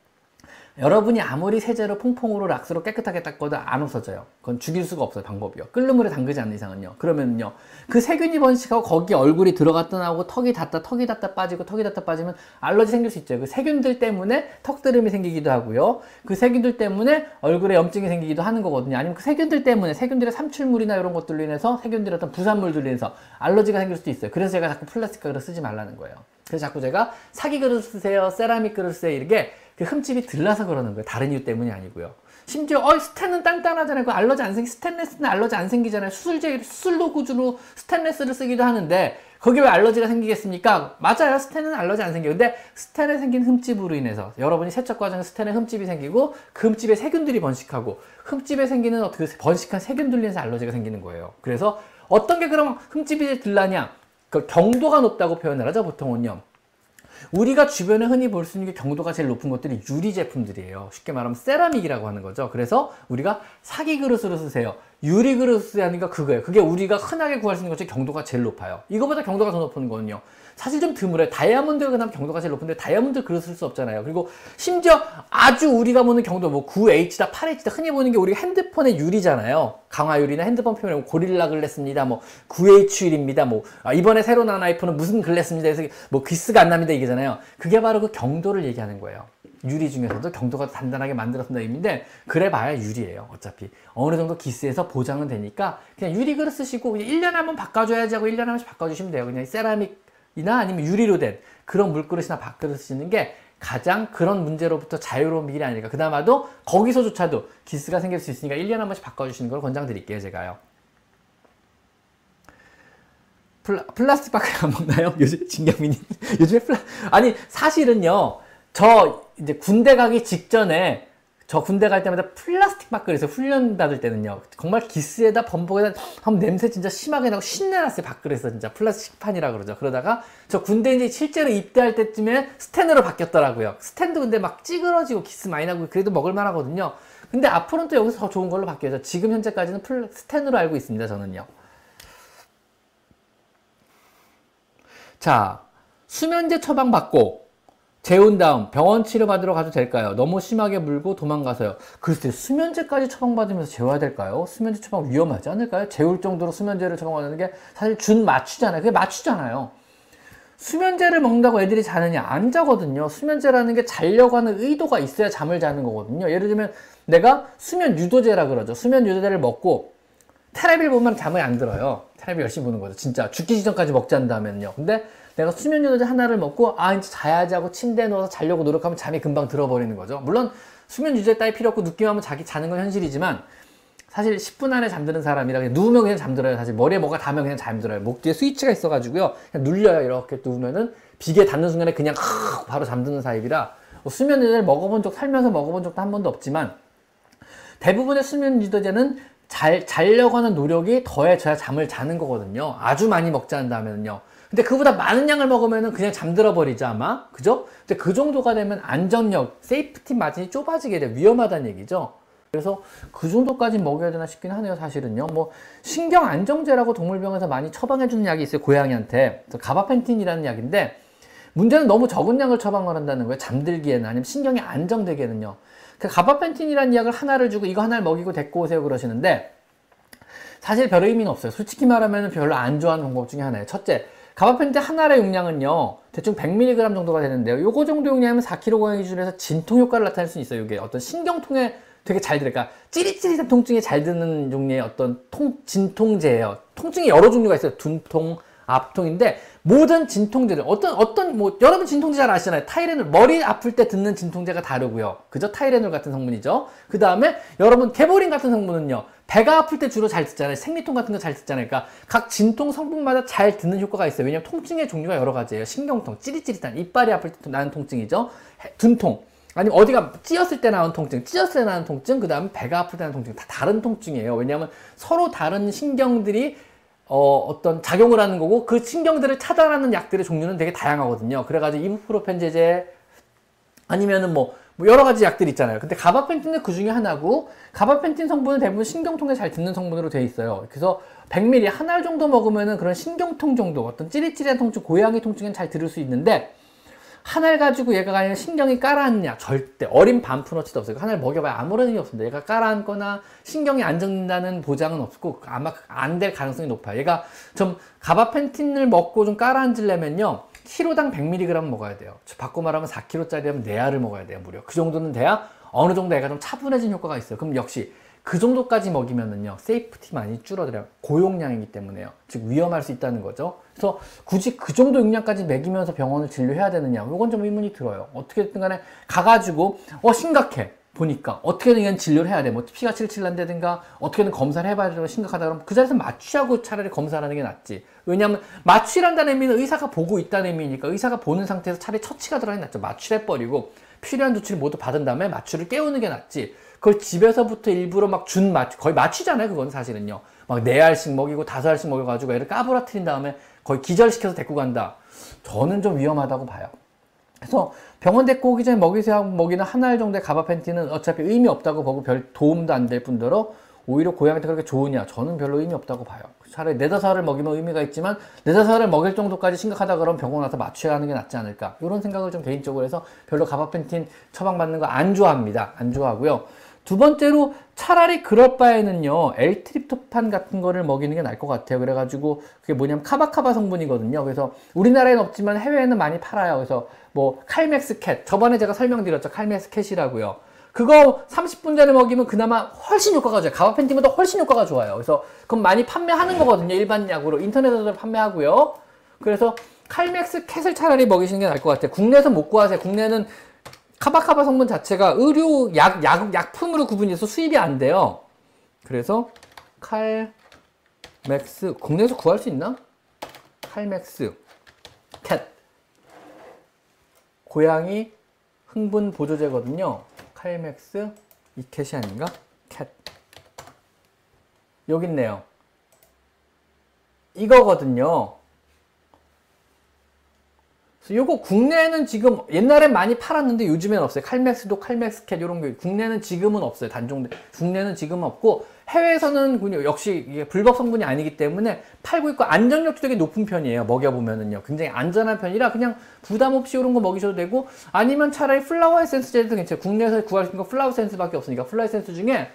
S1: 여러분이 아무리 세제로 퐁퐁으로 락스로 깨끗하게 닦아도 안 없어져요. 그건 죽일 수가 없어요. 방법이요. 끓는 물에 담그지 않는 이상은요. 그러면요. 그 세균이 번식하고 거기 얼굴이 들어갔다 나오고 턱이 닿다 턱이 닿다 빠지고 턱이 닿다 빠지면 알러지 생길 수 있죠. 그 세균들 때문에 턱드름이 생기기도 하고요. 그 세균들 때문에 얼굴에 염증이 생기기도 하는 거거든요. 아니면 그 세균들 때문에 세균들의 삼출물이나 이런 것들로 인해서 세균들의 어떤 부산물들로 인해서 알러지가 생길 수도 있어요. 그래서 제가 자꾸 플라스틱 그릇 쓰지 말라는 거예요. 그래서 자꾸 제가 사기 그릇 쓰세요, 세라믹 그릇 쓰세요 이렇게 그 흠집이 들라서 그러는 거예요. 다른 이유 때문이 아니고요. 심지어 어 스텐은 단단하잖아요. 그 알러지 안 생기 스테인레스는 알러지 안 생기잖아요. 수술제 수술 도구주로 스테인레스를 쓰기도 하는데 거기 왜 알러지가 생기겠습니까? 맞아요. 스텐은 알러지 안 생겨요. 근데 스텐에 생긴 흠집으로 인해서 여러분이 세척 과정에 스텐에 흠집이 생기고 그 흠집에 세균들이 번식하고 흠집에 생기는 그 번식한 세균들로 인해서 알러지가 생기는 거예요. 그래서 어떤 게 그럼 흠집이 들라냐? 그 경도가 높다고 표현을 하죠. 보통은요. 우리가 주변에 흔히 볼 수 있는 게 경도가 제일 높은 것들이 유리 제품들이에요. 쉽게 말하면 세라믹이라고 하는 거죠. 그래서 우리가 사기 그릇으로 쓰세요. 유리 그릇 쓰야 하는 거 그거예요. 그게 우리가 흔하게 구할 수 있는 것 중에 경도가 제일 높아요. 이거보다 경도가 더 높은 거는요. 사실 좀 드물어요. 다이아몬드 그다음 경도가 제일 높은데 다이아몬드 그릇 쓸수 없잖아요. 그리고 심지어 아주 우리가 보는 경도 뭐 9H다, 8H다 흔히 보는 게 우리 핸드폰의 유리잖아요. 강화 유리나 핸드폰 표면에 고릴라 글래스입니다. 뭐 9H1입니다. 뭐 아, 이번에 새로 나온 아이폰은 무슨 글래스입니다. 그래서 뭐 귀스가 안 납니다. 이게잖아요. 그게 바로 그 경도를 얘기하는 거예요. 유리 중에서도 경도가 단단하게 만들었습니다. 의미인데 그래 봐야 유리예요. 어차피 어느 정도 기스에서 보장은 되니까 그냥 유리 그릇 쓰시고 그냥 1년에 한 번 바꿔줘야지 하고 1년에 한 번씩 바꿔주시면 돼요. 그냥 세라믹 이나 아니면 유리로 된 그런 물그릇이나 밥그릇 쓰시는 게 가장 그런 문제로부터 자유로운 길이 아닐까. 그나마도 거기서조차도 기스가 생길 수 있으니까 1년에 한 번씩 바꿔주시는 걸 권장드릴게요. 제가요. 플라, 플라스틱 밖에 안 먹나요? [laughs] 요즘 진경민님 요즘에 플라 아니 사실은요 저 이제 군대 가기 직전에 저 군대 갈 때마다 플라스틱 밥그릇에서 훈련 받을 때는요 정말 기스에다 범벅에다 한번 냄새 진짜 심하게 나고 쉰내 났어요 밥그릇에서 진짜. 플라스틱 판이라 그러죠. 그러다가 저 군대 이제 실제로 입대할 때쯤에 스텐으로 바뀌었더라고요. 스텐도 근데 막 찌그러지고 기스 많이 나고 그래도 먹을만 하거든요. 근데 앞으로는 또 여기서 더 좋은 걸로 바뀌어요. 지금 현재까지는 플 스텐으로 알고 있습니다 저는요. 자, 수면제 처방받고 재운 다음 병원 치료 받으러 가도 될까요? 너무 심하게 물고 도망가서요. 글쎄, 수면제까지 처방받으면서 재워야 될까요? 수면제 처방 위험하지 않을까요? 재울 정도로 수면제를 처방받는 게 사실 준 맞추잖아요. 그게 맞추잖아요. 수면제를 먹는다고 애들이 자느냐? 안 자거든요. 수면제라는 게 자려고 하는 의도가 있어야 잠을 자는 거거든요. 예를 들면 내가 수면 유도제라 그러죠. 수면 유도제를 먹고 테레비를 보면 잠이 안 들어요. 테레비 열심히 보는 거죠. 진짜 죽기 직전까지 먹지 않다면요. 근데 내가 수면 유도제 하나를 먹고 아 이제 자야지 하고 침대에 누워서 자려고 노력하면 잠이 금방 들어버리는 거죠. 물론 수면 유도제 따위 필요 없고 느낌 하면 자기 자는 건 현실이지만 사실 10분 안에 잠드는 사람이라 그냥 누우면 그냥 잠들어요. 사실 머리에 뭐가 닿으면 그냥 잠들어요. 목 뒤에 스위치가 있어가지고요. 그냥 눌려요. 이렇게 누우면은 비계 닿는 순간에 그냥 바로 잠드는 타입이라 뭐 수면 유도제를 먹어본 적 살면서 먹어본 적도 한 번도 없지만 대부분의 수면 유도제는 잘, 자려고 하는 노력이 더해져야 잠을 자는 거거든요. 아주 많이 먹지 않는다면요. 근데 그보다 많은 양을 먹으면 그냥 잠들어 버리죠, 아마. 그죠? 근데 그 정도가 되면 안전력, safety margin이 좁아지게 돼. 위험하다는 얘기죠. 그래서 그 정도까지 먹여야 되나 싶긴 하네요, 사실은요. 뭐, 신경 안정제라고 동물병원에서 많이 처방해주는 약이 있어요, 고양이한테. gabapentin이라는 약인데, 문제는 너무 적은 양을 처방을 한다는 거예요. 잠들기에는, 아니면 신경이 안정되기에는요. 그 가바펜틴이라는 약을 하나를 주고 이거 하나를 먹이고 데리고 오세요 그러시는데 사실 별 의미는 없어요. 솔직히 말하면 별로 안 좋아하는 방법 중에 하나예요. 첫째, 가바펜틴 하나의 용량은요 대충 100mg 정도가 되는데요. 요거 정도 용량이면 4kg 고양이 기준에서 진통 효과를 나타낼 수 있어요. 이게 어떤 신경통에 되게 잘 들어요. 그러니까 찌릿찌릿한 통증이 잘 드는 종류의 어떤 통, 진통제예요. 통증이 여러 종류가 있어요. 둔통, 앞통인데 모든 진통제들 어떤 어떤 뭐 여러분 진통제 잘 아시잖아요. 타이레놀 머리 아플 때 듣는 진통제가 다르고요. 그죠? 타이레놀 같은 성분이죠. 그 다음에 여러분 개보린 같은 성분은요. 배가 아플 때 주로 잘 듣잖아요. 생리통 같은 거 잘 듣잖아요. 그러니까 각 진통 성분마다 잘 듣는 효과가 있어요. 왜냐하면 통증의 종류가 여러 가지예요. 신경통, 찌릿찌릿한 이빨이 아플 때 나는 통증이죠. 둔통. 아니면 어디가 찢었을 때 나는 통증, 찢었을 때 나는 통증, 그 다음에 배가 아플 때 나는 통증. 다 다른 통증이에요. 왜냐하면 서로 다른 신경들이 어, 어떤 작용을 하는 거고 그 신경들을 차단하는 약들의 종류는 되게 다양하거든요. 그래가지고 이부프로펜 제제 아니면은 뭐, 뭐 여러 가지 약들 있잖아요. 근데 가바펜틴은 그 중에 하나고 가바펜틴 성분은 대부분 신경통에 잘 듣는 성분으로 되어 있어요. 그래서 100ml 한 알 정도 먹으면은 그런 신경통 정도 어떤 찌릿찌릿한 통증, 고양이 통증은 잘 들을 수 있는데 하나를 가지고 얘가 그냥 신경이 깔아앉냐? 절대 어린 반푼어치도 없어요. 하나를 먹여봐야 아무런 의미 없습니다. 얘가 깔아앉거나 신경이 안정된다는 보장은 없고 아마 안 될 가능성이 높아요. 얘가 좀 가바펜틴을 먹고 좀 깔아앉으려면요. 키로당 100mg 먹어야 돼요. 바꿔 말하면 4kg짜리라면 4알을 먹어야 돼요 무려. 그 정도는 돼야 어느 정도 애가 좀 차분해진 효과가 있어요. 그럼 역시 그 정도까지 먹이면은요 safety 많이 줄어들어요 고용량이기 때문에요 즉 위험할 수 있다는 거죠 그래서 굳이 그 정도 용량까지 먹이면서 병원을 진료해야 되느냐 이건 좀 의문이 들어요 어떻게든 간에 가가지고 어 심각해 보니까 어떻게든 이건 진료를 해야 돼. 뭐 피가 칠칠난다든가 어떻게든 검사를 해봐야 되면 심각하다 그러면 그 자리에서 마취하고 차라리 검사를 하는 게 낫지. 왜냐하면 마취한다는 의미는 의사가 보고 있다는 의미니까 의사가 보는 상태에서 차라리 처치가 들어가는 게 낫죠. 마취를 해버리고 필요한 조치를 모두 받은 다음에 마취를 깨우는 게 낫지. 그걸 집에서부터 일부러 막준 마취, 거의 마취잖아요, 그건 사실은요. 막 네 알씩 먹이고 다섯 알씩 먹여가지고 애를 까부라트린 다음에 거의 기절시켜서 데리고 간다. 저는 좀 위험하다고 봐요. 그래서 병원 데리고 오기 전에 먹이세요 먹이는 한 알 정도의 가바펜틴은 어차피 의미 없다고 보고 별 도움도 안 될 뿐더러 오히려 고양이한테 그렇게 좋으냐? 저는 별로 의미 없다고 봐요. 차라리 네다섯 알을 먹이면 의미가 있지만 네다섯 알을 먹일 정도까지 심각하다 그러면 병원 와서 맞춰야 하는 게 낫지 않을까? 이런 생각을 좀 개인적으로 해서 별로 가바펜틴 처방받는 거 안 좋아합니다. 안 좋아하고요. 두 번째로 차라리 그럴 바에는요 엘트립토판 같은 거를 먹이는 게 나을 것 같아요. 그래가지고 그게 뭐냐면 카바카바 성분이거든요. 그래서 우리나라에는 없지만 해외에는 많이 팔아요. 그래서 뭐 칼맥스 캣. 저번에 제가 설명드렸죠. 칼맥스 캣이라고요. 그거 30분 전에 먹이면 그나마 훨씬 효과가 좋아요. 가바펜틴보다 훨씬 효과가 좋아요. 그래서 그건 많이 판매하는 거거든요. 일반 약으로. 인터넷에서 판매하고요. 그래서 칼맥스 캣을 차라리 먹이시는 게 나을 것 같아요. 국내에서 못 구하세요. 국내는 kava kava 성분 자체가 의료 약, 약, 약품으로 구분해서 수입이 안 돼요. 그래서 Calmex 국내에서 구할 수 있나? 칼맥스 캣 고양이 흥분 보조제거든요. 칼맥스 이 캣이 아닌가? 캣 여기 있네요. 이거거든요. 요거 국내에는 지금 옛날엔 많이 팔았는데 요즘엔 없어요. 칼맥스도 칼맥스캣 이런 게 국내는 지금은 없어요. 단종 국내는 지금은 없고 해외에서는 역시 이게 불법 성분이 아니기 때문에 팔고 있고 안전력도 되게 높은 편이에요. 먹여보면은요. 굉장히 안전한 편이라 그냥 부담 없이 이런 거 먹이셔도 되고 아니면 차라리 flower essence 제도 괜찮아요. 국내에서 구할 수 있는 거 flower essence밖에 없으니까 flower essence 중에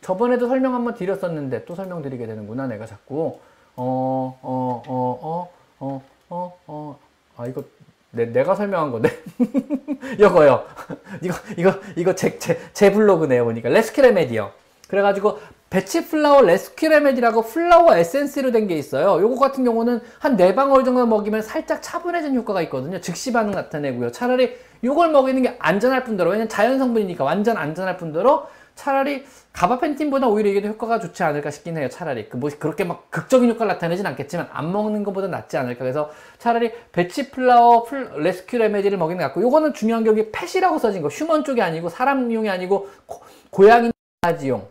S1: 저번에도 설명 한번 드렸었는데 또 설명드리게 되는구나 내가 자꾸 어 어 어 어 어 어, 어, 아 이거 내, 내가 설명한 건데? [laughs] 이거요. [laughs] 이거 이거 이거 제, 제, 제 블로그네요 보니까. Rescue Remedy요. 그래가지고 Bach Flower Rescue Remedy라고 flower essence로 된 게 있어요. 요거 같은 경우는 한 네 방울 정도 먹이면 살짝 차분해진 효과가 있거든요. 즉시 반응 나타내고요. 차라리 요걸 먹이는 게 안전할 뿐더러 왜냐면 자연 성분이니까 완전 안전할 뿐더러 차라리 gabapentin보다 오히려 이게 더 효과가 좋지 않을까 싶긴 해요. 차라리 그 뭐 그렇게 막 극적인 효과를 나타내진 않겠지만 안 먹는 것보다 낫지 않을까. 그래서 차라리 Bach Flower 풀 Rescue Remedy를 먹이는 게 낫고 요거는 중요한 게 여기 pet이라고 써진 거 human 쪽이 아니고 사람용이 아니고 고, 고양이 강아지용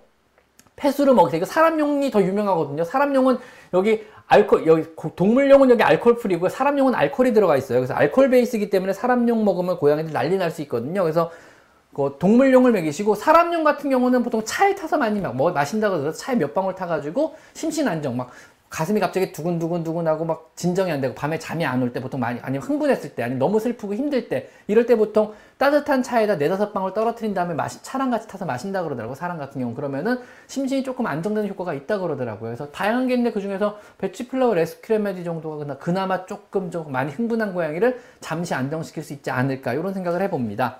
S1: pet으로 먹이세요. 이거 사람용이 더 유명하거든요. 사람용은 여기 알코올 여기 동물용은 여기 알코올 free고 사람용은 알코올이 들어가 있어요. 그래서 알코올 베이스이기 때문에 사람용 먹으면 고양이들 난리 날 수 있거든요. 그래서 그 동물용을 먹이시고 사람용 같은 경우는 보통 차에 타서 많이 막 뭐 마신다고 해서 차에 몇 방울 타가지고 심신 안정 막 가슴이 갑자기 두근두근두근하고 막 진정이 안 되고 밤에 잠이 안 올 때 보통 많이 아니면 흥분했을 때 아니면 너무 슬프고 힘들 때 이럴 때 보통 따뜻한 차에다 네다섯 방울 떨어뜨린 다음에 마시, 차랑 같이 타서 마신다 그러더라고 사람 같은 경우. 그러면은 심신이 조금 안정되는 효과가 있다 그러더라고요. 그래서 다양한 게 있는데 그 중에서 Bach Flower Rescue Remedy 정도가 그나마 조금 좀 많이 흥분한 고양이를 잠시 안정시킬 수 있지 않을까 이런 생각을 해봅니다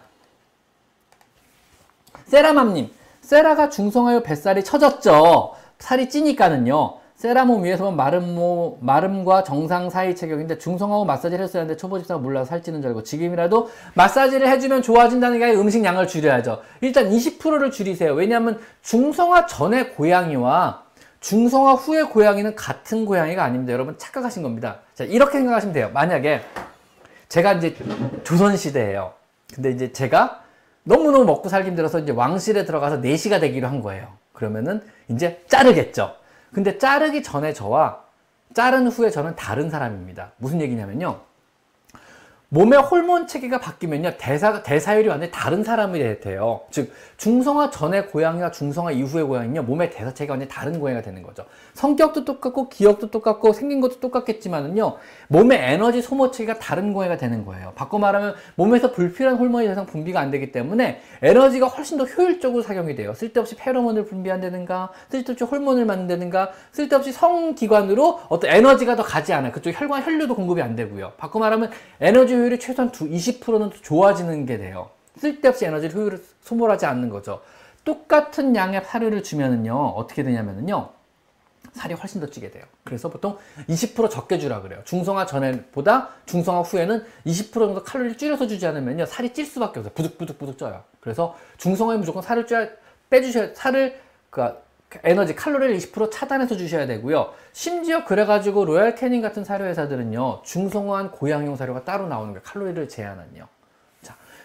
S1: 세라맘님 세라가 중성화요 뱃살이 처졌죠. 살이 찌니까는요. 세라 몸 위에서 보면 마름, 모, 마름과 정상 사이 체격인데 중성화호 마사지를 했어야 하는데 초보 집사가 몰라서 살찌는 줄 알고 지금이라도 마사지를 해주면 좋아진다는 게 아니라 음식 양을 줄여야죠. 일단 20%를 줄이세요. 왜냐하면 중성화 전의 고양이와 중성화 후의 고양이는 같은 고양이가 아닙니다. 여러분 착각하신 겁니다. 자, 이렇게 생각하시면 돼요. 만약에 제가 이제 조선시대예요. 근데 이제 제가 너무너무 먹고 살기 힘들어서 이제 왕실에 들어가서 4시가 되기로 한 거예요. 그러면은 이제 자르겠죠. 근데 자르기 전에 저와 자른 후에 저는 다른 사람입니다. 무슨 얘기냐면요. 몸의 호르몬 체계가 바뀌면요 대사 대사율이 완전히 다른 사람이 돼요. 즉 중성화 전의 고양이와 중성화 이후의 고양이는요 몸의 대사 체계가 완전히 다른 고양이가 되는 거죠. 성격도 똑같고 기억도 똑같고 생긴 것도 똑같겠지만은요 몸의 에너지 소모 체계가 다른 고양이가 되는 거예요. 바꿔 말하면 몸에서 불필요한 호르몬이 더 이상 분비가 안 되기 때문에 에너지가 훨씬 더 효율적으로 사용이 돼요. 쓸데없이 페로몬을 분비한다든가 쓸데없이 호르몬을 만든다든가 쓸데없이 성기관으로 어떤 에너지가 더 가지 않아요. 그쪽 혈관 혈류도 공급이 안 되고요. 바꿔 말하면 에너지 효율이 최소한 20%는 좋아지는 게 돼요. 쓸데없이 에너지를 효율을 소모하지 않는 거죠. 똑같은 양의 사료를 주면은요, 어떻게 되냐면은요, 살이 훨씬 더 찌게 돼요. 그래서 보통 20% 적게 주라 그래요. 중성화 전에보다 중성화 후에는 20% 정도 칼로리를 줄여서 주지 않으면요, 살이 찔 수밖에 없어요. 부득부득부득 쪄요. 그래서 중성화에 무조건 살을 쪄야, 빼주셔야, 살을, 그, 에너지 칼로리를 20% 차단해서 주셔야 되고요. 심지어 그래가지고 Royal Canin 같은 사료 회사들은요 중성화한 고양이용 사료가 따로 나오는 거예요. 칼로리를 제한한요.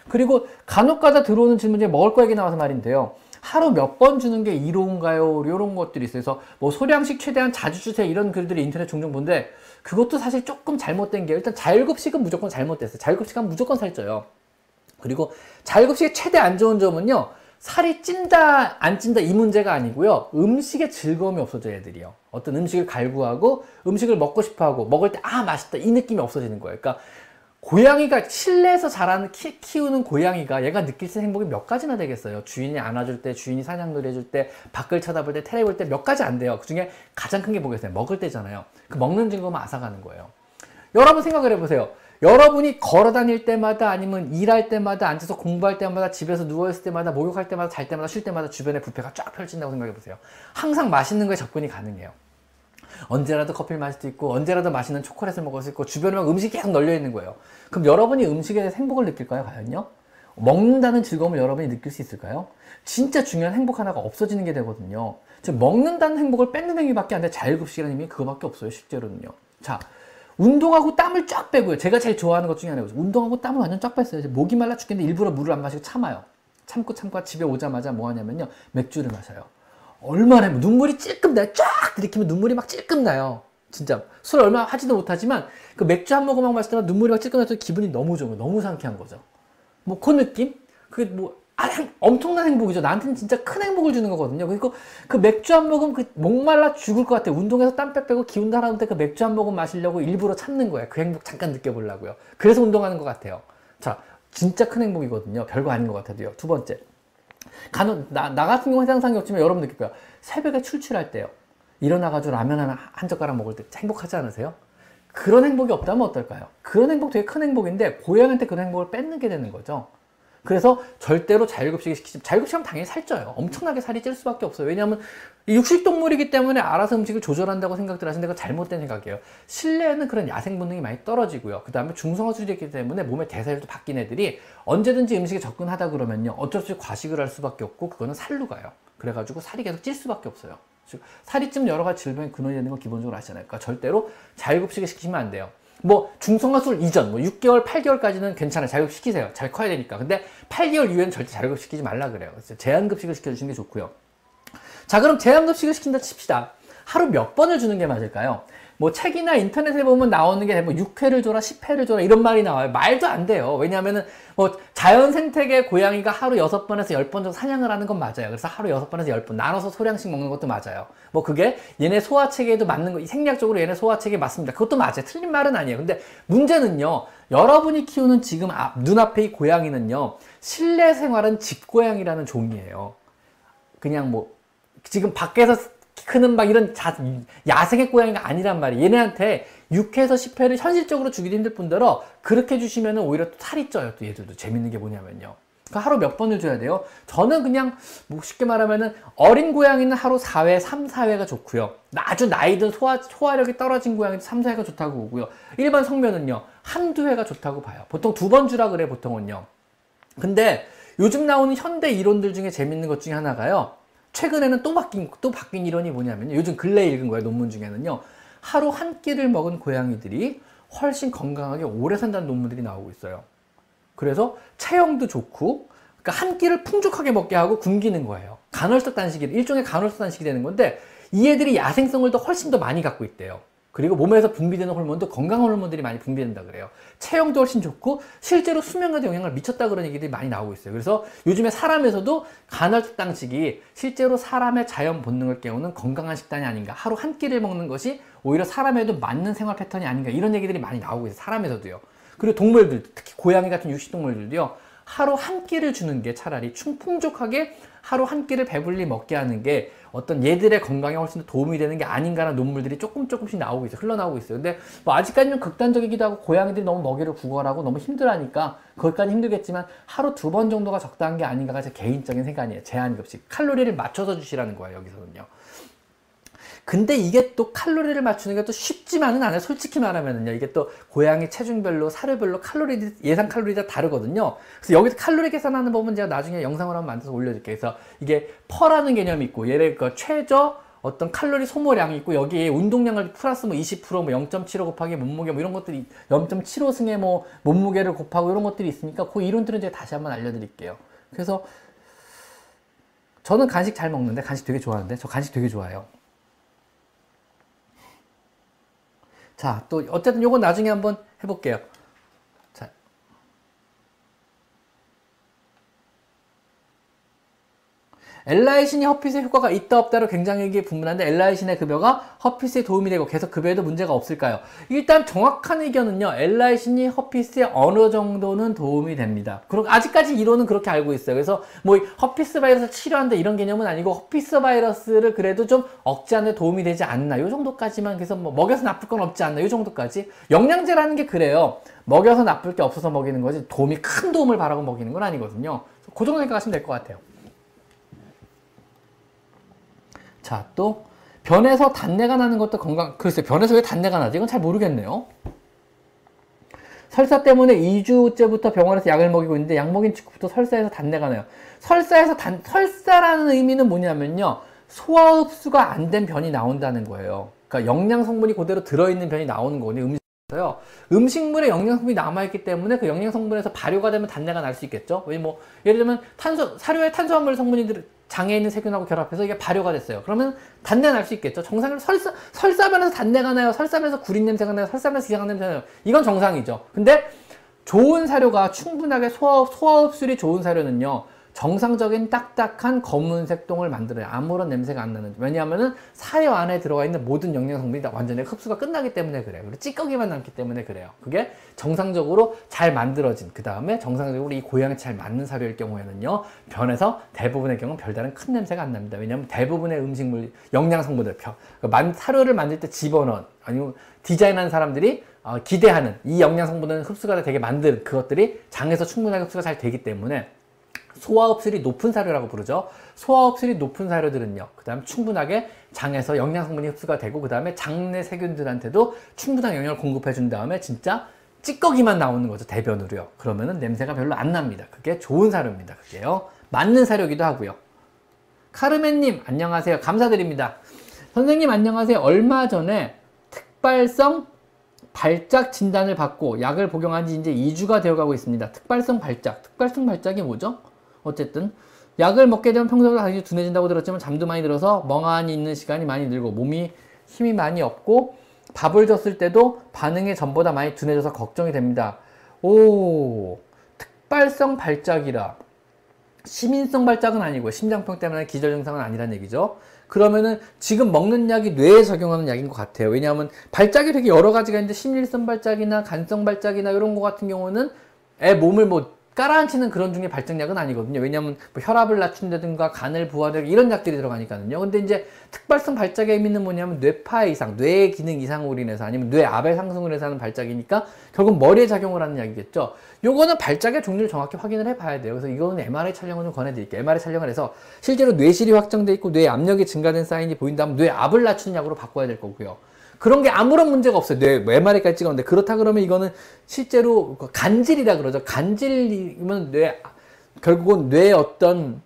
S1: 자 그리고 간혹가다 들어오는 질문 중에 먹을 거 얘기 나와서 말인데요. 하루 몇 번 주는 게 이로운가요? 이런 것들이 있어요. 그래서 뭐 소량씩 최대한 자주 주세요. 이런 글들이 인터넷 종종 본데 그것도 사실 조금 잘못된 게 일단 자율급식은 무조건 잘못됐어요. 자율급식하면 무조건 살쪄요. 그리고 자율급식의 최대 안 좋은 점은요. 살이 찐다 안 찐다 이 문제가 아니고요 음식에 즐거움이 없어져 애들이요 어떤 음식을 갈구하고 음식을 먹고 싶어하고 먹을 때 아 맛있다 이 느낌이 없어지는 거예요 그러니까 고양이가 실내에서 자라는 키, 키우는 고양이가 얘가 느낄 수 있는 행복이 몇 가지나 되겠어요. 주인이 안아줄 때 주인이 사냥놀이 해줄 때 밖을 쳐다볼 때 테레비 볼 때 몇 가지 안 돼요. 그 중에 가장 큰 게 뭐겠어요? 먹을 때잖아요. 그 먹는 즐거움을 앗아가는 거예요. 여러분 생각을 해보세요. 여러분이 걸어 다닐 때마다 아니면 일할 때마다 앉아서 공부할 때마다 집에서 누워있을 때마다 목욕할 때마다 잘 때마다 쉴 때마다 주변에 부페가 쫙 펼친다고 생각해 보세요. 항상 맛있는 거에 접근이 가능해요. 언제라도 커피를 마실 수 있고 언제라도 맛있는 초콜릿을 먹을 수 있고 주변에 막 음식이 계속 널려 있는 거예요. 그럼 여러분이 음식에 대해서 행복을 느낄까요? 과연요? 먹는다는 즐거움을 여러분이 느낄 수 있을까요? 진짜 중요한 행복 하나가 없어지는 게 되거든요. 즉 먹는다는 행복을 뺏는 행위밖에 안 돼. 자율급식이라는 의미 그거밖에 없어요. 실제로는요. 자, 운동하고 땀을 쫙 빼고요. 제가 제일 좋아하는 것 중에 하나가 운동하고 땀을 완전 쫙 뺐어요. 목이 말라 죽겠는데 일부러 물을 안 마시고 참아요. 참고 참고 집에 오자마자 뭐 하냐면요. 맥주를 마셔요. 얼마나 눈물이 찔끔 나요. 쫙 들이키면 눈물이 막 찔끔 나요. 진짜 술 얼마 하지도 못하지만 그 맥주 한 모금 막 마실 때만 눈물이 막 찔끔 나서 기분이 너무 좋은 거예요. 너무 상쾌한 거죠. 뭐 그 느낌? 그뭐 아, 엄청난 행복이죠. 나한테는 진짜 큰 행복을 주는 거거든요. 그리고 그 맥주 한 모금 그 목말라 죽을 것 같아. 운동해서 땀 빼빼고 기운 달아놓을 때그 맥주 한 모금 마시려고 일부러 참는 거예요. 그 행복 잠깐 느껴보려고요. 그래서 운동하는 것 같아요. 자, 진짜 큰 행복이거든요. 별거 아닌 것 같아도요. 두 번째. 간혹, 나, 나 같은 경우 해상 상이 없지만 여러분 느낄 거예요. 새벽에 출출할 때요. 일어나가지고 라면 하나 한 젓가락 먹을 때 행복하지 않으세요? 그런 행복이 없다면 어떨까요? 그런 행복 되게 큰 행복인데 고양이한테 그런 행복을 뺏는 게 되는 거죠. 그래서 절대로 자율급식을 시키지 자율급식하면 당연히 살쪄요. 엄청나게 살이 찔 수밖에 없어요. 왜냐하면 육식동물이기 때문에 알아서 음식을 조절한다고 생각들 하시는데 그건 잘못된 생각이에요. 실내에는 그런 야생 본능이 많이 떨어지고요. 그 다음에 중성화술이 있기 때문에 몸의 대사율도 바뀐 애들이 언제든지 음식에 접근하다 그러면요. 어쩔 수 없이 과식을 할 수밖에 없고 그거는 살로 가요. 그래가지고 살이 계속 찔 수밖에 없어요. 즉 살이 찌면 여러 가지 질병이 근원이 되는 건 기본적으로 아시잖아요. 그러니까 절대로 자율급식을 시키시면 안 돼요. 뭐 중성화술 이전 뭐 6개월, 8개월까지는 괜찮아요. 자격 시키세요. 잘 커야 되니까. 근데 8개월 이후에는 절대 자격 시키지 말라 그래요. 그래서 제한급식을 시켜주시는 게 좋고요. 자 그럼 제한급식을 시킨다 칩시다. 하루 몇 번을 주는 게 맞을까요? 뭐 책이나 인터넷에 보면 나오는 게 뭐 6회를 줘라, 10회를 줘라 이런 말이 나와요. 말도 안 돼요. 왜냐하면은 뭐 자연 생태계 고양이가 하루 6번에서 10번 정도 사냥을 하는 건 맞아요. 그래서 하루 6번에서 10번 나눠서 소량씩 먹는 것도 맞아요. 뭐 그게 얘네 소화체계에도 맞는 거, 생리학적으로 얘네 소화체계에 맞습니다. 그것도 맞아요. 틀린 말은 아니에요. 근데 문제는요. 여러분이 키우는 지금 앞, 눈앞에 이 고양이는요. 실내 생활은 집고양이라는 종이에요. 그냥 뭐 지금 밖에서 크는 막 이런 자, 야생의 고양이가 아니란 말이에요. 얘네한테 6회에서 10회를 현실적으로 주기도 힘들 뿐더러 그렇게 주시면 오히려 또 살이 쪄요. 또 얘들도 재밌는 게 뭐냐면요. 그 하루 몇 번을 줘야 돼요? 저는 그냥 뭐 쉽게 말하면은 어린 고양이는 하루 4회, 3, 4회가 좋고요. 아주 나이 든 소화, 소화력이 떨어진 고양이는 3, 4회가 좋다고 보고요. 일반 성면은요. 한두 회가 좋다고 봐요. 보통 두 번 주라 그래 보통은요. 근데 요즘 나오는 현대 이론들 중에 재밌는 것 중에 하나가요. 최근에는 또 바뀐 또 바뀐 이론이 뭐냐면요. 요즘 근래 에 읽은 거예요. 논문 중에는요. 하루 한 끼를 먹은 고양이들이 훨씬 건강하게 오래 산다는 논문들이 나오고 있어요. 그래서 체형도 좋고 그러니까 한 끼를 풍족하게 먹게 하고 굶기는 거예요. 간헐적 단식이 일종의 간헐적 단식이 되는 건데 이 애들이 야생성을 더 훨씬 더 많이 갖고 있대요. 그리고 몸에서 분비되는 호르몬도 건강 호르몬들이 많이 분비된다 그래요. 체형도 훨씬 좋고 실제로 수면에도 영향을 미쳤다 그런 얘기들이 많이 나오고 있어요. 그래서 요즘에 사람에서도 간헐적 단식이 실제로 사람의 자연 본능을 깨우는 건강한 식단이 아닌가. 하루 한 끼를 먹는 것이 오히려 사람에도 맞는 생활 패턴이 아닌가. 이런 얘기들이 많이 나오고 있어요. 사람에서도요. 그리고 동물들, 특히 고양이 같은 육식 동물들도요. 하루 한 끼를 주는 게 차라리 충 풍족하게 하루 한 끼를 배불리 먹게 하는 게 어떤 얘들의 건강에 훨씬 더 도움이 되는 게 아닌가라는 논문들이 조금 조금씩 나오고 있어요. 흘러나오고 있어요. 근데 뭐 아직까지 는 극단적이기도 하고 고양이들이 너무 먹이를 구걸하고 너무 힘들하니까 그것까지 힘들겠지만 하루 두 번 정도가 적당한 게 아닌가가 제 개인적인 생각이에요. 제한급식. 칼로리를 맞춰서 주시라는 거예요. 여기서는요. 근데 이게 또 칼로리를 맞추는 게 또 쉽지만은 않아요. 솔직히 말하면은요. 이게 또 고양이 체중별로, 사료별로 칼로리, 예상 칼로리가 다르거든요. 그래서 여기서 칼로리 계산하는 법은 제가 나중에 영상으로 한번 만들어서 올려줄게요. 그래서 이게 퍼라는 개념이 있고, 얘를 그 최저 어떤 칼로리 소모량이 있고, 여기에 운동량을 플러스 뭐 20%, 뭐 0.75 곱하기 몸무게 뭐 이런 것들이 0.75 승의 뭐 몸무게를 곱하고 이런 것들이 있으니까 그 이론들은 제가 다시 한번 알려드릴게요. 그래서 저는 간식 잘 먹는데, 간식 되게 좋아하는데, 저 간식 되게 좋아해요. 자, 또 어쨌든 요건 나중에 한번 해볼게요. 엘라이신이 허핏에 효과가 있다 없다로 굉장히 분분한데 엘라이신의 급여가 허핏에 도움이 되고 계속 급여에도 문제가 없을까요? 일단 정확한 의견은요. L-lysine이 herpes에 어느 정도는 도움이 됩니다. 그리고 아직까지 이론은 그렇게 알고 있어요. 그래서 뭐 herpes 바이러스 치료한다 이런 개념은 아니고 herpes 바이러스를 그래도 좀 억제하는 데 도움이 되지 않나 이 정도까지만 그래서 뭐 먹여서 나쁠 건 없지 않나 이 정도까지 영양제라는 게 그래요. 먹여서 나쁠 게 없어서 먹이는 거지 도움이 큰 도움을 바라고 먹이는 건 아니거든요. 그 정도 생각하시면 될 것 같아요. 자, 또 변에서 단내가 나는 것도 건강, 글쎄, 변에서 왜 단내가 나지? 이건 잘 모르겠네요. 설사 때문에 2주째부터 병원에서 약을 먹이고 있는데 약 먹인 직후부터 설사에서 단내가 나요. 설사에서 단, 설사라는 의미는 뭐냐면요. 소화 흡수가 안 된 변이 나온다는 거예요. 그러니까 영양 성분이 그대로 들어있는 변이 나오는 거거든요. 음식에서요. 음식물에 영양 성분이 남아있기 때문에 그 영양 성분에서 발효가 되면 단내가 날 수 있겠죠. 왜 뭐, 예를 들면 탄소, 사료에 탄수화물 성분이 들, 장에 있는 세균하고 결합해서 이게 발효가 됐어요. 그러면 단내 날 수 있겠죠. 정상적으로 설사, 설사변에서 단내가 나요. 설사변에서 구린 냄새가 나요. 설사변에서 이상한 냄새가 나요. 이건 정상이죠. 근데 좋은 사료가 충분하게 소화, 소화 흡수율이 좋은 사료는요. 정상적인 딱딱한 검은색 똥을 만들어요. 아무런 냄새가 안 나는. 왜냐하면은 사료 안에 들어가 있는 모든 영양 성분이 다 완전히 흡수가 끝나기 때문에 그래요. 그리고 찌꺼기만 남기 때문에 그래요. 그게 정상적으로 잘 만들어진 그 다음에 정상적으로 이 고양이 잘 맞는 사료일 경우에는요. 변에서 대부분의 경우는 별다른 큰 냄새가 안 납니다. 왜냐하면 대부분의 음식물 영양 성분들 그러니까 사료를 만들 때 집어넣은 아니면 디자인한 사람들이 어, 기대하는 이 영양 성분은 흡수가 되게 만든 그것들이 장에서 충분하게 흡수가 잘 되기 때문에 소화흡수율이 높은 사료라고 부르죠. 소화흡수율이 높은 사료들은요. 그 다음 충분하게 장에서 영양 성분이 흡수가 되고 그 다음에 장내 세균들한테도 충분한 영양을 공급해 준 다음에 진짜 찌꺼기만 나오는 거죠. 대변으로요. 그러면은 냄새가 별로 안 납니다. 그게 좋은 사료입니다. 그게요. 맞는 사료기도 하고요. 카르멘님 안녕하세요. 감사드립니다. 선생님 안녕하세요. 얼마 전에 특발성 발작 진단을 받고 약을 복용한 지 이제 2주가 되어 가고 있습니다. 특발성 발작. 특발성 발작이 뭐죠? 어쨌든 약을 먹게 되면 평소보다 당연히 둔해진다고 들었지만 잠도 많이 들어서 멍하니 있는 시간이 많이 늘고 몸이 힘이 많이 없고 밥을 줬을 때도 반응이 전보다 많이 둔해져서 걱정이 됩니다. 오, 특발성 발작이라. 시민성 발작은 아니고 심장병 때문에 기절 증상은 아니란 얘기죠. 그러면은 지금 먹는 약이 뇌에 적용하는 약인 것 같아요. 왜냐하면 발작이 되게 여러 가지가 있는데 심일성 발작이나 간성 발작이나 이런 거 같은 경우는 애 몸을 뭐 깔아앉히는 그런 중에 발정약은 아니거든요. 왜냐하면 뭐 혈압을 낮춘다든가 간을 부하다 이런 약들이 들어가니까요. 근데 이제 특발성 발작의 의미는 뭐냐면 뇌파 이상, 뇌 기능 이상으로 인해서 아니면 뇌압의 상승으로 해서 하는 발작이니까 결국 머리에 작용을 하는 약이겠죠. 요거는 발작의 종류를 정확히 확인을 해봐야 돼요. 그래서 이거는 MRI 촬영을 좀 권해드릴게요. MRI 촬영을 해서 실제로 뇌실이 확정돼 있고 뇌 압력이 증가된 사인이 보인다면 뇌압을 낮추는 약으로 바꿔야 될 거고요. 그런 게 아무런 문제가 없어요. 뇌 MRI까지 찍었는데 그렇다 그러면 이거는 실제로 그 간질이라 그러죠. 간질이면 뇌 결국은 뇌의 어떤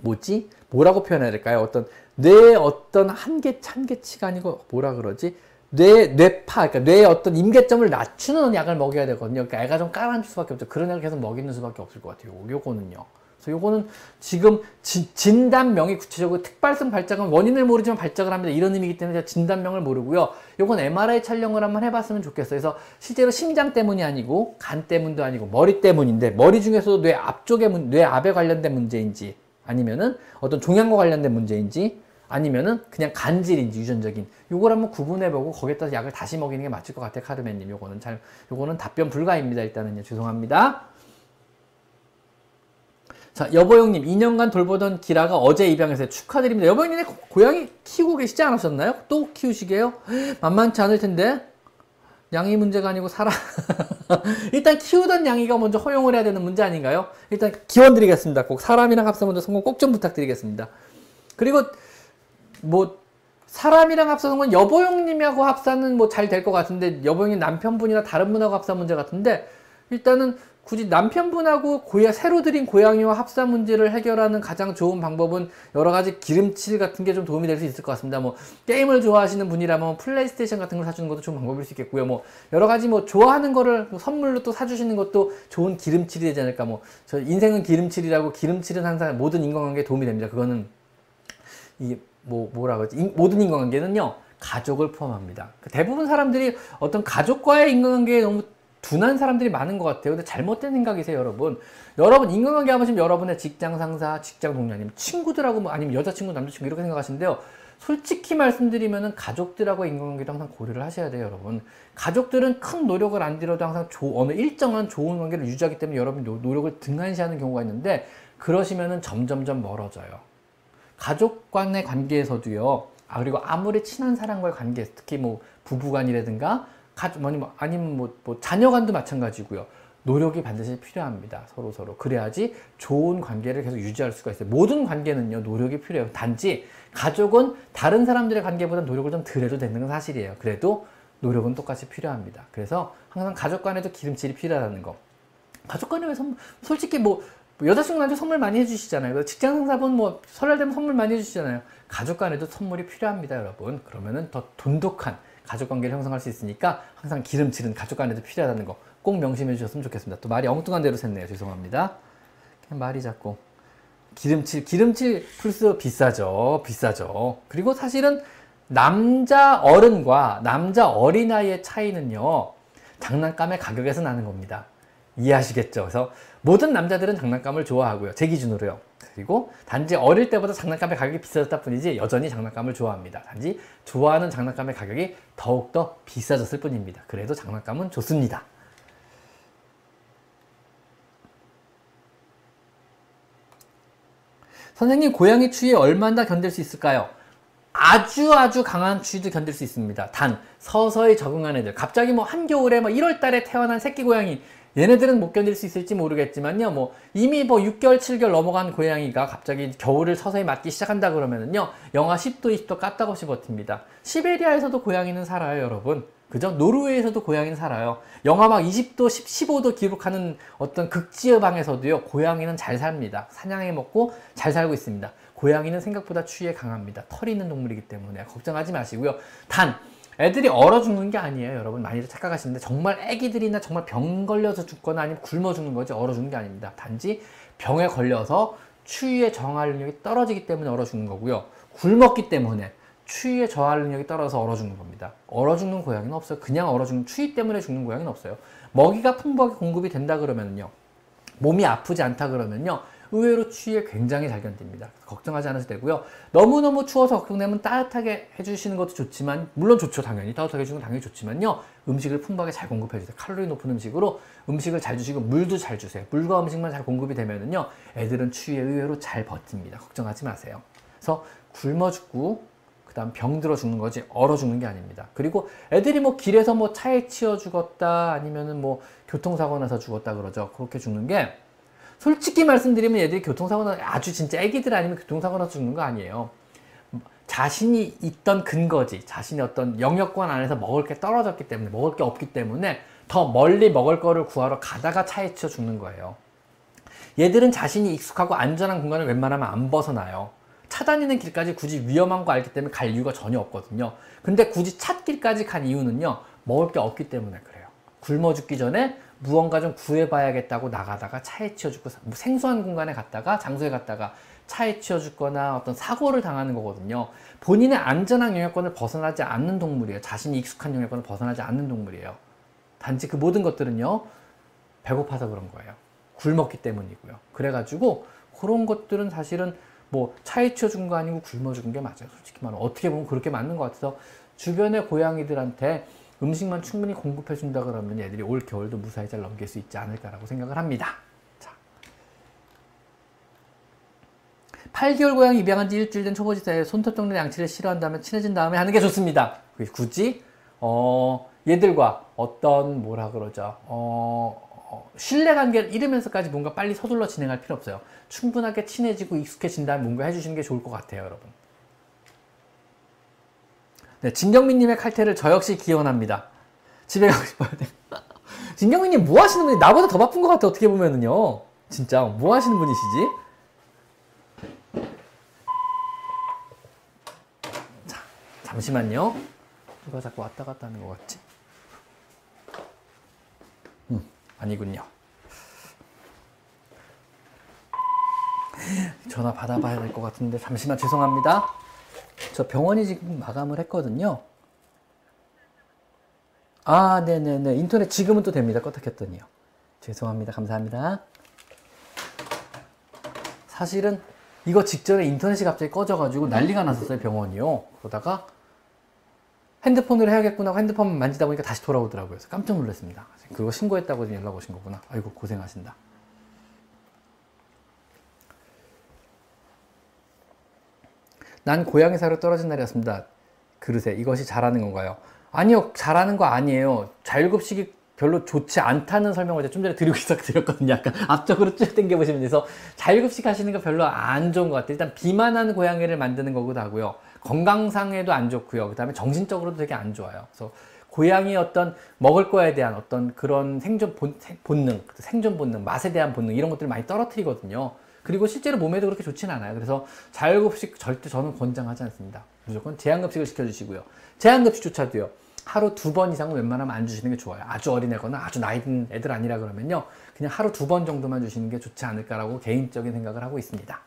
S1: 뭐지? 뭐라고 표현해야 될까요? 어떤 뇌의 어떤 한계 한계치가 아니고 뭐라 그러지? 뇌 뇌파 그러니까 뇌의 어떤 임계점을 낮추는 약을 먹여야 되거든요. 그러니까 애가 좀 깔아앉을 수밖에 없죠. 그런 약을 계속 먹이는 수밖에 없을 것 같아요. 요거는요. 그래서 요거는 지금 지, 진단명이 구체적으로 특발성 발작은 원인을 모르지만 발작을 합니다. 이런 의미이기 때문에 제가 진단명을 모르고요. 요건 MRI 촬영을 한번 해봤으면 좋겠어요. 그래서 실제로 심장 때문이 아니고 간 때문도 아니고 머리 때문인데 머리 중에서도 뇌 앞쪽에 문, 뇌 압에 관련된 문제인지 아니면은 어떤 종양과 관련된 문제인지 아니면은 그냥 간질인지 유전적인 요걸 한번 구분해보고 거기에 따라서 약을 다시 먹이는 게 맞을 것 같아요 카르멘님 요거는 잘 요거는 답변 불가입니다 일단은요 죄송합니다 자, 여보영님, 2년간 돌보던 기라가 어제 입양해서 축하드립니다. 여보영님, 고양이 키우고 계시지 않으셨나요? 또 키우시게요? 만만치 않을 텐데. 양이 문제가 아니고 사람. [laughs] 일단 키우던 양이가 먼저 허용을 해야 되는 문제 아닌가요? 일단 기원 드리겠습니다. 꼭 사람이랑 합사 먼저 성공 꼭 좀 부탁드리겠습니다. 그리고 뭐 사람이랑 합사는 건 여보영님하고 합사는 뭐 잘 될 것 같은데 여보영님 남편분이나 다른 분하고 합사 문제 같은데 일단은 굳이 남편분하고 고야, 새로 들인 고양이와 합사 문제를 해결하는 가장 좋은 방법은 여러 가지 기름칠 같은 게 좀 도움이 될 수 있을 것 같습니다. 뭐 게임을 좋아하시는 분이라면 플레이스테이션 같은 걸 사주는 것도 좋은 방법일 수 있겠고요. 뭐 여러 가지 뭐 좋아하는 거를 뭐 선물로 또 사주시는 것도 좋은 기름칠이 되지 않을까. 뭐 저 인생은 기름칠이라고 기름칠은 항상 모든 인간관계에 도움이 됩니다. 그거는 이 뭐 뭐라 그러지? 인, 모든 인간관계는요 가족을 포함합니다. 대부분 사람들이 어떤 가족과의 인간관계에 너무 둔한 사람들이 많은 것 같아요. 근데 잘못된 생각이세요, 여러분. 여러분, 인간관계 하시면 여러분의 직장 상사, 직장 동료 아니면 친구들하고 뭐 아니면 여자친구, 남자친구 이렇게 생각하시는데요. 솔직히 말씀드리면은 가족들하고 인간관계도 항상 고려를 하셔야 돼요, 여러분. 가족들은 큰 노력을 안 들여도 항상 조, 어느 일정한 좋은 관계를 유지하기 때문에 여러분 노력을 등한시하는 경우가 있는데 그러시면은 점점점 멀어져요. 가족 간의 관계에서도요. 아 그리고 아무리 친한 사람과의 관계, 특히 뭐 부부간이라든가 가족, 뭐, 아니면 뭐, 뭐 자녀간도 마찬가지고요. 노력이 반드시 필요합니다. 서로 서로. 그래야지 좋은 관계를 계속 유지할 수가 있어요. 모든 관계는요, 노력이 필요해요. 단지 가족은 다른 사람들의 관계보다 노력을 좀 덜 해도 되는 건 사실이에요. 그래도 노력은 똑같이 필요합니다. 그래서 항상 가족 간에도 기름칠이 필요하다는 거. 가족 간에 왜 솔직히 뭐, 여자친구한테 선물 많이 해주시잖아요. 직장 상사분 뭐 설날 되면 선물 많이 해주시잖아요. 가족 간에도 선물이 필요합니다, 여러분. 그러면은 더 돈독한 가족 관계를 형성할 수 있으니까 항상 기름칠은 가족 간에도 필요하다는 거 꼭 명심해 주셨으면 좋겠습니다. 또 말이 엉뚱한 대로 샜네요. 죄송합니다. 말이 자꾸 기름칠 기름칠 플스 비싸죠. 비싸죠. 그리고 사실은 남자 어른과 남자 어린아이의 차이는요. 장난감의 가격에서 나는 겁니다. 이해하시겠죠? 그래서 모든 남자들은 장난감을 좋아하고요. 제 기준으로요. 그리고 단지 어릴 때보다 장난감의 가격이 비싸졌다 뿐이지 여전히 장난감을 좋아합니다. 단지 좋아하는 장난감의 가격이 더욱더 비싸졌을 뿐입니다. 그래도 장난감은 좋습니다. 선생님 고양이 추위에 얼마나 견딜 수 있을까요? 아주 아주 강한 추위도 견딜 수 있습니다. 단 서서히 적응하는 애들 갑자기 뭐 한겨울에 뭐 1월 달에 태어난 새끼 고양이 얘네들은 못 견딜 수 있을지 모르겠지만요. 뭐 이미 뭐 6개월, 7개월 넘어간 고양이가 갑자기 겨울을 서서히 맞기 시작한다 그러면은요. 영하 10도, 20도 까딱없이 버팁니다. 시베리아에서도 고양이는 살아요, 여러분. 그죠? 노르웨이에서도 고양이는 살아요. 영하 막 20도, 10, 15도 기록하는 어떤 극지방에서도요. 고양이는 잘 삽니다. 사냥해 먹고 잘 살고 있습니다. 고양이는 생각보다 추위에 강합니다. 털이 있는 동물이기 때문에 걱정하지 마시고요. 단 애들이 얼어 죽는 게 아니에요. 여러분 많이들 착각하시는데 정말 애기들이나 정말 병 걸려서 죽거나 아니면 굶어 죽는 거지 얼어 죽는 게 아닙니다. 단지 병에 걸려서 추위에 저항할 능력이 떨어지기 때문에 얼어 죽는 거고요. 굶었기 때문에 추위에 저항할 능력이 떨어져서 얼어 죽는 겁니다. 얼어 죽는 고양이는 없어요. 그냥 얼어 죽는 추위 때문에 죽는 고양이는 없어요. 먹이가 풍부하게 공급이 된다 그러면요. 몸이 아프지 않다 그러면요. 의외로 추위에 굉장히 잘 견딥니다. 걱정하지 않으셔도 되고요. 너무너무 추워서 걱정되면 따뜻하게 해주시는 것도 좋지만 물론 좋죠 당연히 따뜻하게 해주는 건 당연히 좋지만요. 음식을 풍부하게 잘 공급해 주세요. 칼로리 높은 음식으로 음식을 잘 주시고 물도 잘 주세요. 물과 음식만 잘 공급이 되면은요. 애들은 추위에 의외로 잘 버팁니다. 걱정하지 마세요. 그래서 굶어 죽고 그 다음 병 들어 죽는 거지 얼어 죽는 게 아닙니다. 그리고 애들이 뭐 길에서 뭐 차에 치여 죽었다 아니면은 뭐 교통사고 나서 죽었다 그러죠. 그렇게 죽는 게 솔직히 말씀드리면 애들이 교통사고 나 아주 진짜 애기들 아니면 교통사고 나서 죽는 거 아니에요. 자신이 있던 근거지, 자신의 어떤 영역권 안에서 먹을 게 떨어졌기 때문에, 먹을 게 없기 때문에 더 멀리 먹을 거를 구하러 가다가 차에 치여 죽는 거예요. 얘들은 자신이 익숙하고 안전한 공간을 웬만하면 안 벗어나요. 차 다니는 길까지 굳이 위험한 거 알기 때문에 갈 이유가 전혀 없거든요. 근데 굳이 찻길까지 간 이유는요, 먹을 게 없기 때문에 그래요. 굶어 죽기 전에 무언가 좀 구해봐야겠다고 나가다가 차에 치여 죽고 뭐 생소한 공간에 갔다가 장소에 갔다가 차에 치여 죽거나 어떤 사고를 당하는 거거든요. 본인의 안전한 영역권을 벗어나지 않는 동물이에요. 자신이 익숙한 영역권을 벗어나지 않는 동물이에요. 단지 그 모든 것들은요, 배고파서 그런 거예요. 굶었기 때문이고요. 그래가지고 그런 것들은 사실은 뭐 차에 치여 죽은 거 아니고 굶어 죽은 게 맞아요. 솔직히 말하면 어떻게 보면 그렇게 맞는 것 같아서 주변의 고양이들한테 음식만 충분히 공급해 준다 그러면 애들이 올 겨울도 무사히 잘 넘길 수 있지 않을까라고 생각을 합니다. 자. 8개월 고양이 입양한 지 일주일 된 초보지 사이에 손톱 정리 양치를 싫어한다면 친해진 다음에 하는 게 좋습니다. 굳이 어, 얘들과 어떤 뭐라 그러죠? 어, 어, 신뢰관계를 잃으면서까지 뭔가 빨리 서둘러 진행할 필요 없어요. 충분하게 친해지고 익숙해진 다음에 뭔가 해주시는 게 좋을 것 같아요, 여러분. 네, 진경민님의 칼퇴를 저 역시 기원합니다. 집에 가고 싶어요. 네. 진경민님 뭐 하시는 분이 나보다 더 바쁜 것 같아 어떻게 보면은요. 진짜 뭐 하시는 분이시지? 자, 잠시만요. 누가 자꾸 왔다 갔다 하는 것 같지? 음, 아니군요. 전화 받아봐야 될 것 같은데 잠시만 죄송합니다. 저 병원이 지금 마감을 했거든요. 아, 네네네. 인터넷 지금은 또 됩니다. 껐다 켰더니요. 죄송합니다. 감사합니다. 사실은 이거 직전에 인터넷이 갑자기 꺼져가지고 난리가 났었어요. 병원이요. 그러다가 핸드폰으로 해야겠구나 하고 핸드폰 만지다 보니까 다시 돌아오더라고요. 그래서 깜짝 놀랐습니다. 그거 신고했다고 연락 오신 거구나. 아이고, 고생하신다. 난 고양이 사료 떨어진 날이었습니다. 그릇에 이것이 잘하는 건가요? 아니요, 잘하는 거 아니에요. 자율급식이 별로 좋지 않다는 설명을 좀 전에 드리고 [laughs] 시작드렸거든요. 약간 앞쪽으로 쭉 당겨보시면 돼서 자율급식 하시는 거 별로 안 좋은 것 같아요. 일단 비만한 고양이를 만드는 거기도 하고요. 건강상에도 안 좋고요. 그 다음에 정신적으로도 되게 안 좋아요. 그래서 고양이의 어떤 먹을 거에 대한 어떤 그런 생존 본, 본능, 생존 본능, 맛에 대한 본능 이런 것들을 많이 떨어뜨리거든요. 그리고 실제로 몸에도 그렇게 좋지는 않아요. 그래서 자율급식 절대 저는 권장하지 않습니다. 무조건 제한급식을 시켜주시고요. 제한급식조차도요. 하루 두 번 이상은 웬만하면 안 주시는 게 좋아요. 아주 어린애거나 아주 나이 든 애들 아니라 그러면요. 그냥 하루 두 번 정도만 주시는 게 좋지 않을까라고 개인적인 생각을 하고 있습니다.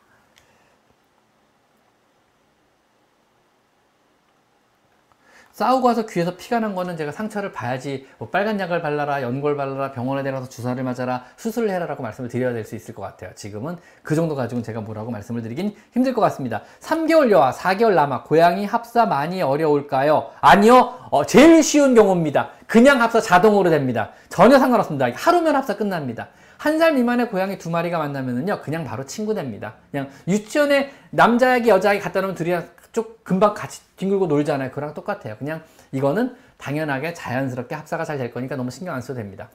S1: 싸우고 와서 귀에서 피가 난 거는 제가 상처를 봐야지. 뭐 빨간 약을 발라라 연골 발라라 병원에 데려가서 주사를 맞아라 수술을 해라 라고 말씀을 드려야 될 수 있을 것 같아요. 지금은 그 정도 가지고는 제가 뭐라고 말씀을 드리긴 힘들 것 같습니다. 3개월 여아 4개월 남아 고양이 합사 많이 어려울까요? 아니요. 어, 제일 쉬운 경우입니다. 그냥 합사 자동으로 됩니다. 전혀 상관없습니다. 하루면 합사 끝납니다. 한 살 미만의 고양이 두 마리가 만나면은요 그냥 바로 친구 됩니다. 그냥 유치원에 남자아기 여자아기 갖다 놓으면 둘이 쭉 금방 같이 뒹굴고 놀잖아요. 그랑 똑같아요. 그냥 이거는 당연하게 자연스럽게 합사가 잘 될 거니까 너무 신경 안 써도 됩니다.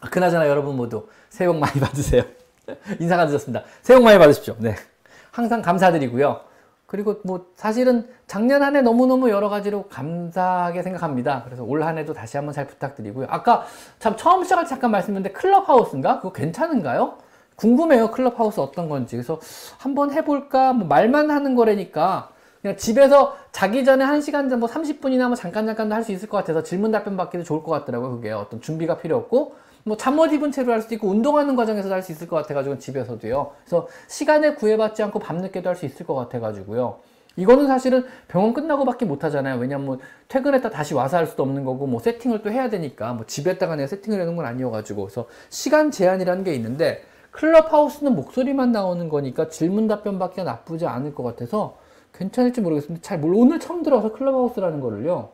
S1: 아, 그나저나 여러분 모두 새해 복 많이 받으세요. [laughs] 인사가 늦었습니다. 새해 복 많이 받으십시오. 네. 항상 감사드리고요. 그리고 뭐 사실은 작년 한 해 너무너무 여러 가지로 감사하게 생각합니다. 그래서 올 한 해도 다시 한번 잘 부탁드리고요. 아까 참 처음 시작할 때 잠깐 말씀드렸는데 클럽하우스인가? 그거 괜찮은가요? 궁금해요. 클럽하우스 어떤 건지. 그래서 한번 해볼까? 뭐 말만 하는 거라니까 그냥 집에서 자기 전에 1시간 전뭐 30분이나 뭐 잠깐 잠깐도 할 수 있을 것 같아서 질문 답변 받기도 좋을 것 같더라고요. 그게 어떤 준비가 필요 없고 뭐 잠못 입은 채로 할 수도 있고 운동하는 과정에서도 할 수 있을 것 같아가지고 집에서도요. 그래서 시간을 구애받지 않고 밤늦게도 할 수 있을 것 같아가지고요. 이거는 사실은 병원 끝나고밖에 못 하잖아요. 왜냐면 뭐 퇴근했다 다시 와서 할 수도 없는 거고 뭐 세팅을 또 해야 되니까 뭐 집에다가 내가 세팅을 해놓은 건 아니어가지고 그래서 시간 제한이라는 게 있는데 클럽하우스는 목소리만 나오는 거니까 질문 답변밖에 나쁘지 않을 것 같아서 괜찮을지 모르겠습니다. 잘 몰라. 오늘 처음 들어서 클럽하우스라는 거를요.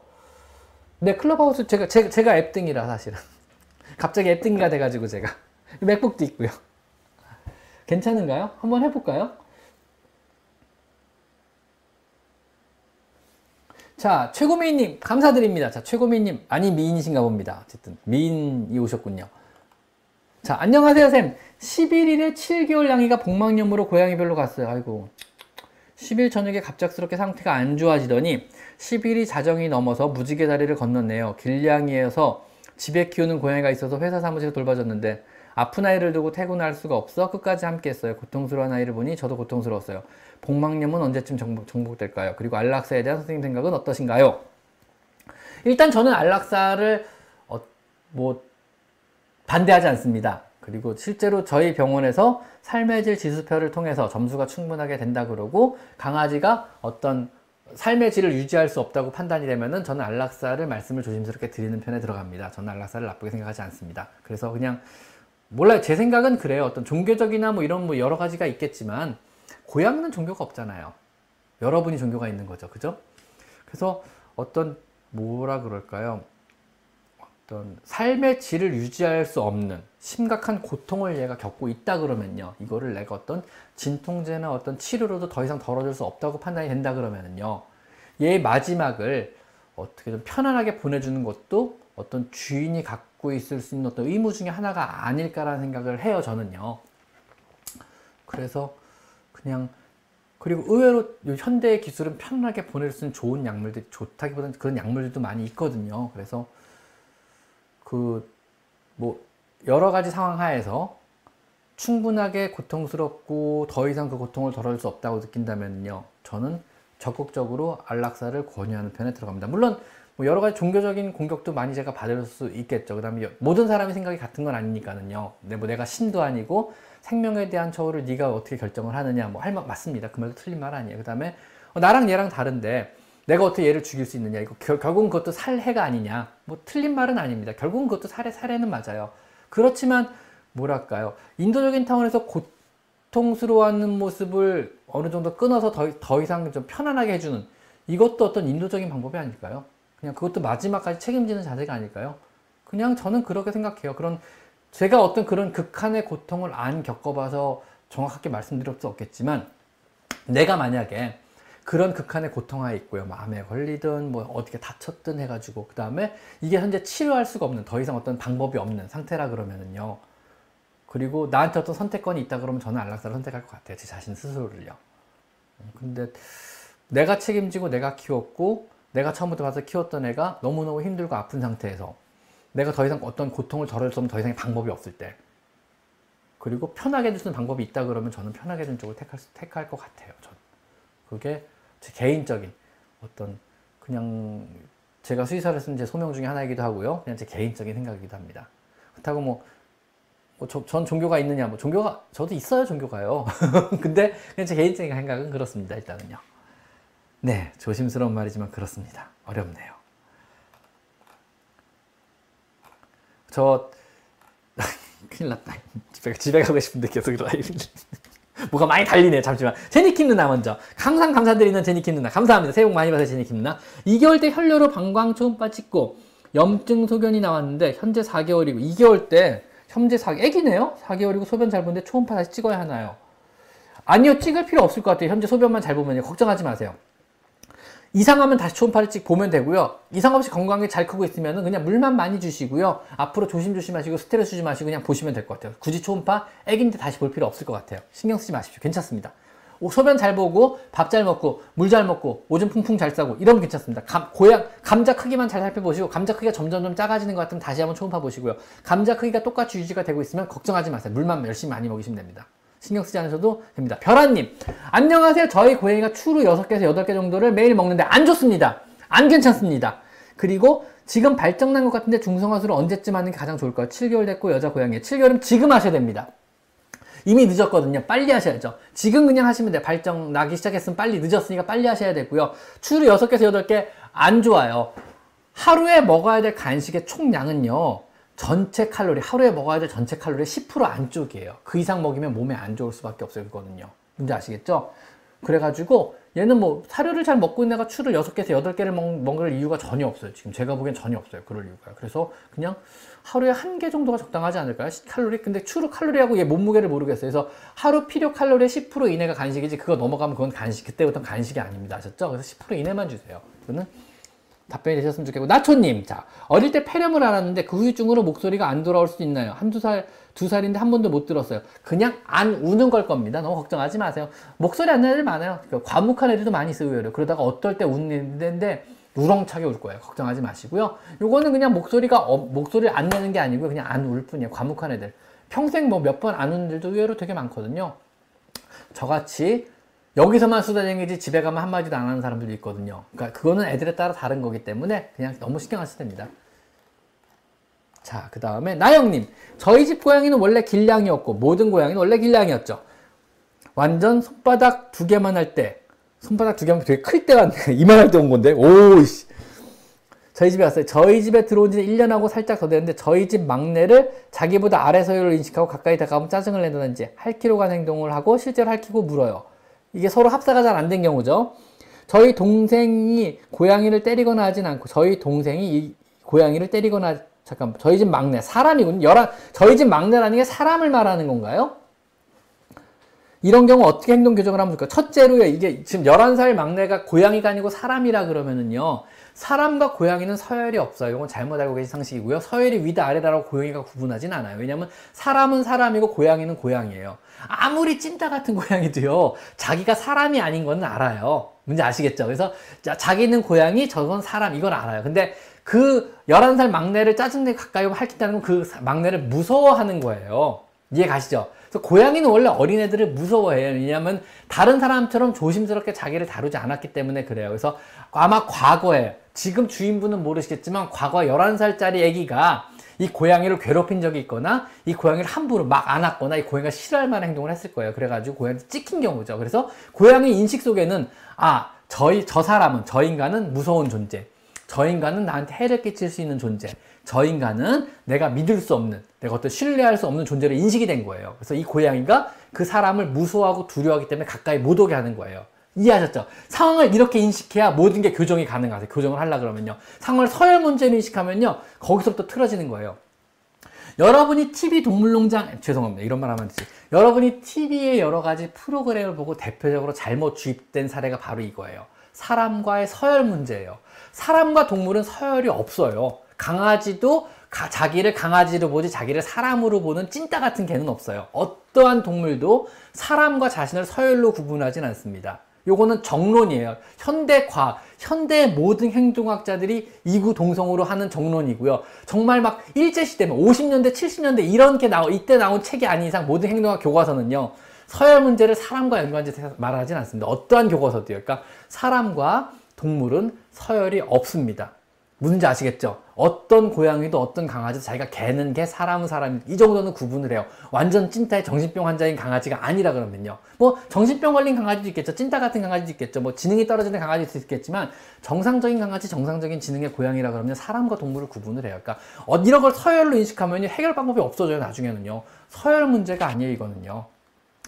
S1: 네, 클럽하우스 제가 제가, 제가 앱등이라 사실은 [laughs] 갑자기 앱등이가 돼가지고 제가 [laughs] 맥북도 있고요. 괜찮은가요? 한번 해볼까요? 자, 최고미인님, 감사드립니다. 자, 최고미인님, 아니, 미인이신가 봅니다. 어쨌든, 미인이 오셨군요. 자, 안녕하세요, 쌤. 11일에 7개월 양이가 복막염으로 고양이별로 갔어요. 아이고. 10일 저녁에 갑작스럽게 상태가 안 좋아지더니 10일이 자정이 넘어서 무지개 다리를 건넜네요. 길냥이에서 집에 키우는 고양이가 있어서 회사 사무실에 돌봐줬는데 아픈 아이를 두고 퇴근할 수가 없어 끝까지 함께 했어요. 고통스러운 아이를 보니 저도 고통스러웠어요. 복막염은 언제쯤 정복, 정복될까요? 그리고 안락사에 대한 선생님 생각은 어떠신가요? 일단 저는 안락사를 어, 뭐 반대하지 않습니다. 그리고 실제로 저희 병원에서 삶의 질 지수표를 통해서 점수가 충분하게 된다 그러고 강아지가 어떤 삶의 질을 유지할 수 없다고 판단이 되면은 저는 안락사를 말씀을 조심스럽게 드리는 편에 들어갑니다. 저는 안락사를 나쁘게 생각하지 않습니다. 그래서 그냥 몰라요. 제 생각은 그래요. 어떤 종교적이나 뭐 이런 뭐 여러 가지가 있겠지만 고향은 종교가 없잖아요. 여러분이 종교가 있는 거죠. 그죠? 그래서 어떤 뭐라 그럴까요? 어떤 삶의 질을 유지할 수 없는 심각한 고통을 얘가 겪고 있다 그러면요. 이거를 내가 어떤 진통제나 어떤 치료로도 더 이상 덜어줄 수 없다고 판단이 된다 그러면은요. 얘 마지막을 어떻게 좀 편안하게 보내주는 것도 어떤 주인이 갖고 있을 수 있는 어떤 의무 중에 하나가 아닐까라는 생각을 해요. 저는요. 그래서 그냥 그리고 의외로 현대의 기술은 편하게 보낼 수 있는 좋은 약물들이 좋다기보다는 그런 약물들도 많이 있거든요. 그래서 그 뭐 여러 가지 상황 하에서 충분하게 고통스럽고 더 이상 그 고통을 덜어줄 수 없다고 느낀다면요. 저는 적극적으로 안락사를 권유하는 편에 들어갑니다. 물론 뭐 여러 가지 종교적인 공격도 많이 제가 받을 수 있겠죠. 그 다음에 모든 사람의 생각이 같은 건 아니니까는요. 네, 뭐 내가 신도 아니고 생명에 대한 처우를 네가 어떻게 결정을 하느냐 뭐 할 말 맞습니다. 그 말도 틀린 말 아니에요. 그 다음에 어, 나랑 얘랑 다른데 내가 어떻게 얘를 죽일 수 있느냐 이거 결, 결국은 그것도 살해가 아니냐 뭐 틀린 말은 아닙니다. 결국은 그것도 살해 살해는 맞아요. 그렇지만 뭐랄까요 인도적인 타원에서 고통스러워하는 모습을 어느 정도 끊어서 더, 더 이상 좀 편안하게 해주는 이것도 어떤 인도적인 방법이 아닐까요? 그냥 그것도 마지막까지 책임지는 자세가 아닐까요? 그냥 저는 그렇게 생각해요. 그런 제가 어떤 그런 극한의 고통을 안 겪어봐서 정확하게 말씀드릴 수 없겠지만 내가 만약에 그런 극한의 고통하에 있고요. 마음에 걸리든 뭐 어떻게 다쳤든 해가지고 그 다음에 이게 현재 치료할 수가 없는 더 이상 어떤 방법이 없는 상태라 그러면은요. 그리고 나한테 어떤 선택권이 있다 그러면 저는 안락사를 선택할 것 같아요. 제 자신 스스로를요. 근데 내가 책임지고 내가 키웠고 내가 처음부터 봐서 키웠던 애가 너무너무 힘들고 아픈 상태에서 내가 더 이상 어떤 고통을 덜을 수 없는 더 이상의 방법이 없을 때 그리고 편하게 해줄 수 있는 방법이 있다 그러면 저는 편하게 해주는 쪽을 택할, 수, 택할 것 같아요. 전 그게 제 개인적인 어떤 그냥 제가 수의사를 쓴 제 소명 중에 하나이기도 하고요. 그냥 제 개인적인 생각이기도 합니다. 그렇다고 뭐, 뭐 저, 전 종교가 있느냐, 뭐 종교가 저도 있어요 종교가요. [laughs] 근데 그냥 제 개인적인 생각은 그렇습니다. 일단은요. 네, 조심스러운 말이지만 그렇습니다. 어렵네요. 저 [laughs] 큰일 났다. 집에, 집에 가고 싶은데 계속 라이브. 뭐가 많이 달리네 잠시만. 제니킴 누나 먼저. 항상 감사드리는 제니킴 누나. 감사합니다. 새해 복 많이 받으세요 제니킴 누나. 2개월 때 혈뇨로 방광 초음파 찍고 염증 소견이 나왔는데 현재 4개월이고 2개월 때 현재 4 애기네요? 4개월이고 소변 잘 보는데 초음파 다시 찍어야 하나요? 아니요 찍을 필요 없을 것 같아요. 현재 소변만 잘 보면요 걱정하지 마세요 이상하면 다시 초음파를 찍 보면 되고요. 이상 없이 건강하게 잘 크고 있으면 그냥 물만 많이 주시고요. 앞으로 조심조심 하시고 스트레스 주지 마시고 그냥 보시면 될 것 같아요. 굳이 초음파 애기인데 다시 볼 필요 없을 것 같아요. 신경 쓰지 마십시오. 괜찮습니다. 소변 잘 보고 밥 잘 먹고 물 잘 먹고 오줌 풍풍 잘 싸고 이러면 괜찮습니다. 감, 고양 감자 크기만 잘 살펴보시고 감자 크기가 점점점 작아지는 것 같으면 다시 한번 초음파 보시고요. 감자 크기가 똑같이 유지가 되고 있으면 걱정하지 마세요. 물만 열심히 많이 먹이시면 됩니다. 신경 쓰지 않으셔도 됩니다. 별아님, 안녕하세요. 저희 고양이가 추루 6개에서 8개 정도를 매일 먹는데 안 좋습니다. 안 괜찮습니다. 그리고 지금 발정난 것 같은데 중성화술을 언제쯤 하는 게 가장 좋을까요? 7개월 됐고 여자 고양이 7개월이면 지금 하셔야 됩니다. 이미 늦었거든요. 빨리 하셔야죠. 지금 그냥 하시면 돼요. 발정 나기 시작했으면 빨리 늦었으니까 빨리 하셔야 되고요. 추루 6개에서 8개 안 좋아요. 하루에 먹어야 될 간식의 총량은요. 전체 칼로리 하루에 먹어야 될 전체 칼로리 10% 안쪽이에요. 그 이상 먹이면 몸에 안 좋을 수밖에 없어요. 그거는요. 문제 아시겠죠? 그래가지고 얘는 뭐 사료를 잘 먹고 있는 애가 추를 6개에서 8개를 먹, 먹을 이유가 전혀 없어요. 지금 제가 보기엔 전혀 없어요. 그럴 이유가. 그래서 그냥 하루에 한 개 정도가 적당하지 않을까요? 칼로리? 근데 추루 칼로리하고 얘 몸무게를 모르겠어요. 그래서 하루 필요 칼로리의 10% 이내가 간식이지 그거 넘어가면 그건 간식. 그때부터는 간식이 아닙니다. 아셨죠? 그래서 10% 이내만 주세요. 그거는 답변이 되셨으면 좋겠고 나초님 자 어릴 때 폐렴을 알았는데 그 후유증으로 목소리가 안 돌아올 수 있나요? 한두 살 두 살인데 한 번도 못 들었어요. 그냥 안 우는 걸 겁니다. 너무 걱정하지 마세요. 목소리 안 나는 애들 많아요. 그러니까 과묵한 애들도 많이 있어요. 의외로. 그러다가 어떨 때 우는데 우렁차게 울 거예요. 걱정하지 마시고요. 요거는 그냥 목소리가 어, 목소리를 안 내는 게 아니고 그냥 안 울 뿐이에요. 과묵한 애들. 평생 뭐 몇 번 안 우는 애들도 의외로 되게 많거든요. 저같이 여기서만 수다쟁이지 집에 가면 한마디도 안 하는 사람들도 있거든요. 그러니까 그거는 애들에 따라 다른 거기 때문에 그냥 너무 신경 안 쓰셔도 됩니다. 자, 그 다음에 나영님. 저희 집 고양이는 원래 길냥이었고 모든 고양이는 원래 길냥이었죠. 완전 손바닥 두 개만 할 때, 손바닥 두 개만 되게 클 때 같네. [laughs] 이만할 때 온 건데. 오이씨. 저희 집에 왔어요. 저희 집에 들어온 지는 1년하고 살짝 더 됐는데 저희 집 막내를 자기보다 아래 서열로 인식하고 가까이 다가오면 짜증을 낸다든지 할키로 간 행동을 하고 실제로 할키고 물어요. 이게 서로 합사가 잘 안 된 경우죠. 저희 동생이 고양이를 때리거나 하진 않고 저희 동생이 이 고양이를 때리거나 잠깐 저희 집 막내 사람이군 열한 저희 집 막내라는 게 사람을 말하는 건가요? 이런 경우 어떻게 행동 교정을 하면 좋을까? 첫째로요, 이게 지금 11살 막내가 고양이가 아니고 사람이라 그러면은요, 사람과 고양이는 서열이 없어요. 이건 잘못 알고 계신 상식이고요. 서열이 위다 아래다라고 고양이가 구분하진 않아요. 왜냐면 사람은 사람이고 고양이는 고양이에요. 아무리 찐따 같은 [laughs] 고양이도요, 자기가 사람이 아닌 건 알아요. 문제 아시겠죠? 그래서 자기는 고양이, 저건 사람, 이건 알아요. 근데 그 11살 막내를 짜증내게 가까이 할킨다는 건 그 막내를 무서워하는 거예요. 이해 가시죠? 그래서 고양이는 원래 어린애들을 무서워해요. 왜냐하면 다른 사람처럼 조심스럽게 자기를 다루지 않았기 때문에 그래요. 그래서 아마 과거에 지금 주인분은 모르시겠지만 과거 11살짜리 아기가 이 고양이를 괴롭힌 적이 있거나 이 고양이를 함부로 막 안았거나 이 고양이가 싫어할 만한 행동을 했을 거예요. 그래가지고 고양이한테 찍힌 경우죠. 그래서 고양이 인식 속에는 아 저희 저 사람은 저 인간은 무서운 존재. 저 인간은 나한테 해를 끼칠 수 있는 존재. 저 인간은 내가 믿을 수 없는, 내가 어떤 신뢰할 수 없는 존재로 인식이 된 거예요. 그래서 이 고양이가 그 사람을 무서워하고 두려워하기 때문에 가까이 못 오게 하는 거예요. 이해하셨죠? 상황을 이렇게 인식해야 모든 게 교정이 가능하세요. 교정을 하려 그러면요. 상황을 서열 문제로 인식하면요. 거기서부터 틀어지는 거예요. 여러분이 TV 동물농장, 죄송합니다. 이런 말 하면 되지. 여러분이 TV의 여러 가지 프로그램을 보고 대표적으로 잘못 주입된 사례가 바로 이거예요. 사람과의 서열 문제예요. 사람과 동물은 서열이 없어요. 강아지도 가, 자기를 강아지로 보지 자기를 사람으로 보는 찐따 같은 개는 없어요. 어떠한 동물도 사람과 자신을 서열로 구분하진 않습니다. 요거는 정론이에요. 현대 과학, 현대 모든 행동학자들이 이구 동성으로 하는 정론이고요. 정말 막 일제시대면 50년대, 70년대 이런 게 나오, 이때 나온 책이 아닌 이상 모든 행동학 교과서는요. 서열 문제를 사람과 연관해서 말하진 않습니다. 어떠한 교과서도요. 그러니까 사람과 동물은 서열이 없습니다. 문제 아시겠죠? 어떤 고양이도 어떤 강아지도 자기가 개는 개, 사람은 사람, 이 정도는 구분을 해요. 완전 찐따의 정신병 환자인 강아지가 아니라 그러면요. 뭐, 정신병 걸린 강아지도 있겠죠. 찐따 같은 강아지도 있겠죠. 뭐, 지능이 떨어지는 강아지도 있겠지만, 정상적인 강아지, 정상적인 지능의 고양이라 그러면 사람과 동물을 구분을 해요. 그러니까, 어, 이런 걸 서열로 인식하면 해결 방법이 없어져요, 나중에는요. 서열 문제가 아니에요, 이거는요.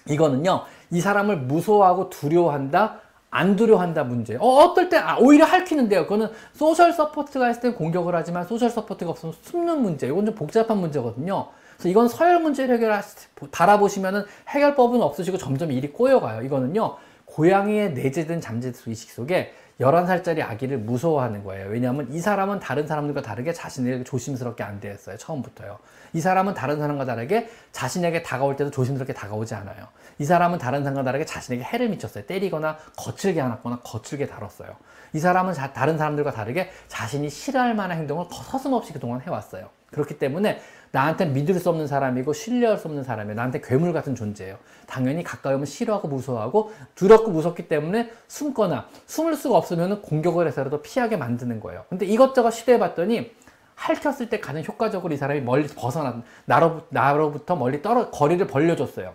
S1: 이거는요, 이 사람을 무서워하고 두려워한다? 안 두려워한다 문제. 어, 어떨 때 아, 오히려 할퀴는데요. 그거는 social support가 있을 때 공격을 하지만 social support가 없으면 숨는 문제. 이건 좀 복잡한 문제거든요. 그래서 이건 서열 문제를 해결해 달라 보시면은 해결법은 없으시고 점점 일이 꼬여가요. 이거는요. 고양이의 내재된 잠재수 의식 속에 11살짜리 아기를 무서워하는 거예요. 왜냐하면 이 사람은 다른 사람들과 다르게 자신에게 조심스럽게 안 대했어요. 처음부터요. 이 사람은 다른 사람과 다르게 자신에게 다가올 때도 조심스럽게 다가오지 않아요. 이 사람은 다른 사람과 다르게 자신에게 해를 미쳤어요. 때리거나 거칠게 안았거나 거칠게 다뤘어요. 이 사람은 자, 다른 사람들과 다르게 자신이 싫어할 만한 행동을 서슴없이 그동안 해왔어요. 그렇기 때문에 나한테 믿을 수 없는 사람이고 신뢰할 수 없는 사람이에요. 나한테 괴물 같은 존재예요. 당연히 가까이 오면 싫어하고 무서워하고 두렵고 무섭기 때문에 숨거나 숨을 수가 없으면 공격을 해서라도 피하게 만드는 거예요. 근데 이것저것 시도해 봤더니 핥혔을 때 가장 효과적으로 이 사람이 멀리 벗어나 나로, 나로부터 멀리 떨어 거리를 벌려줬어요.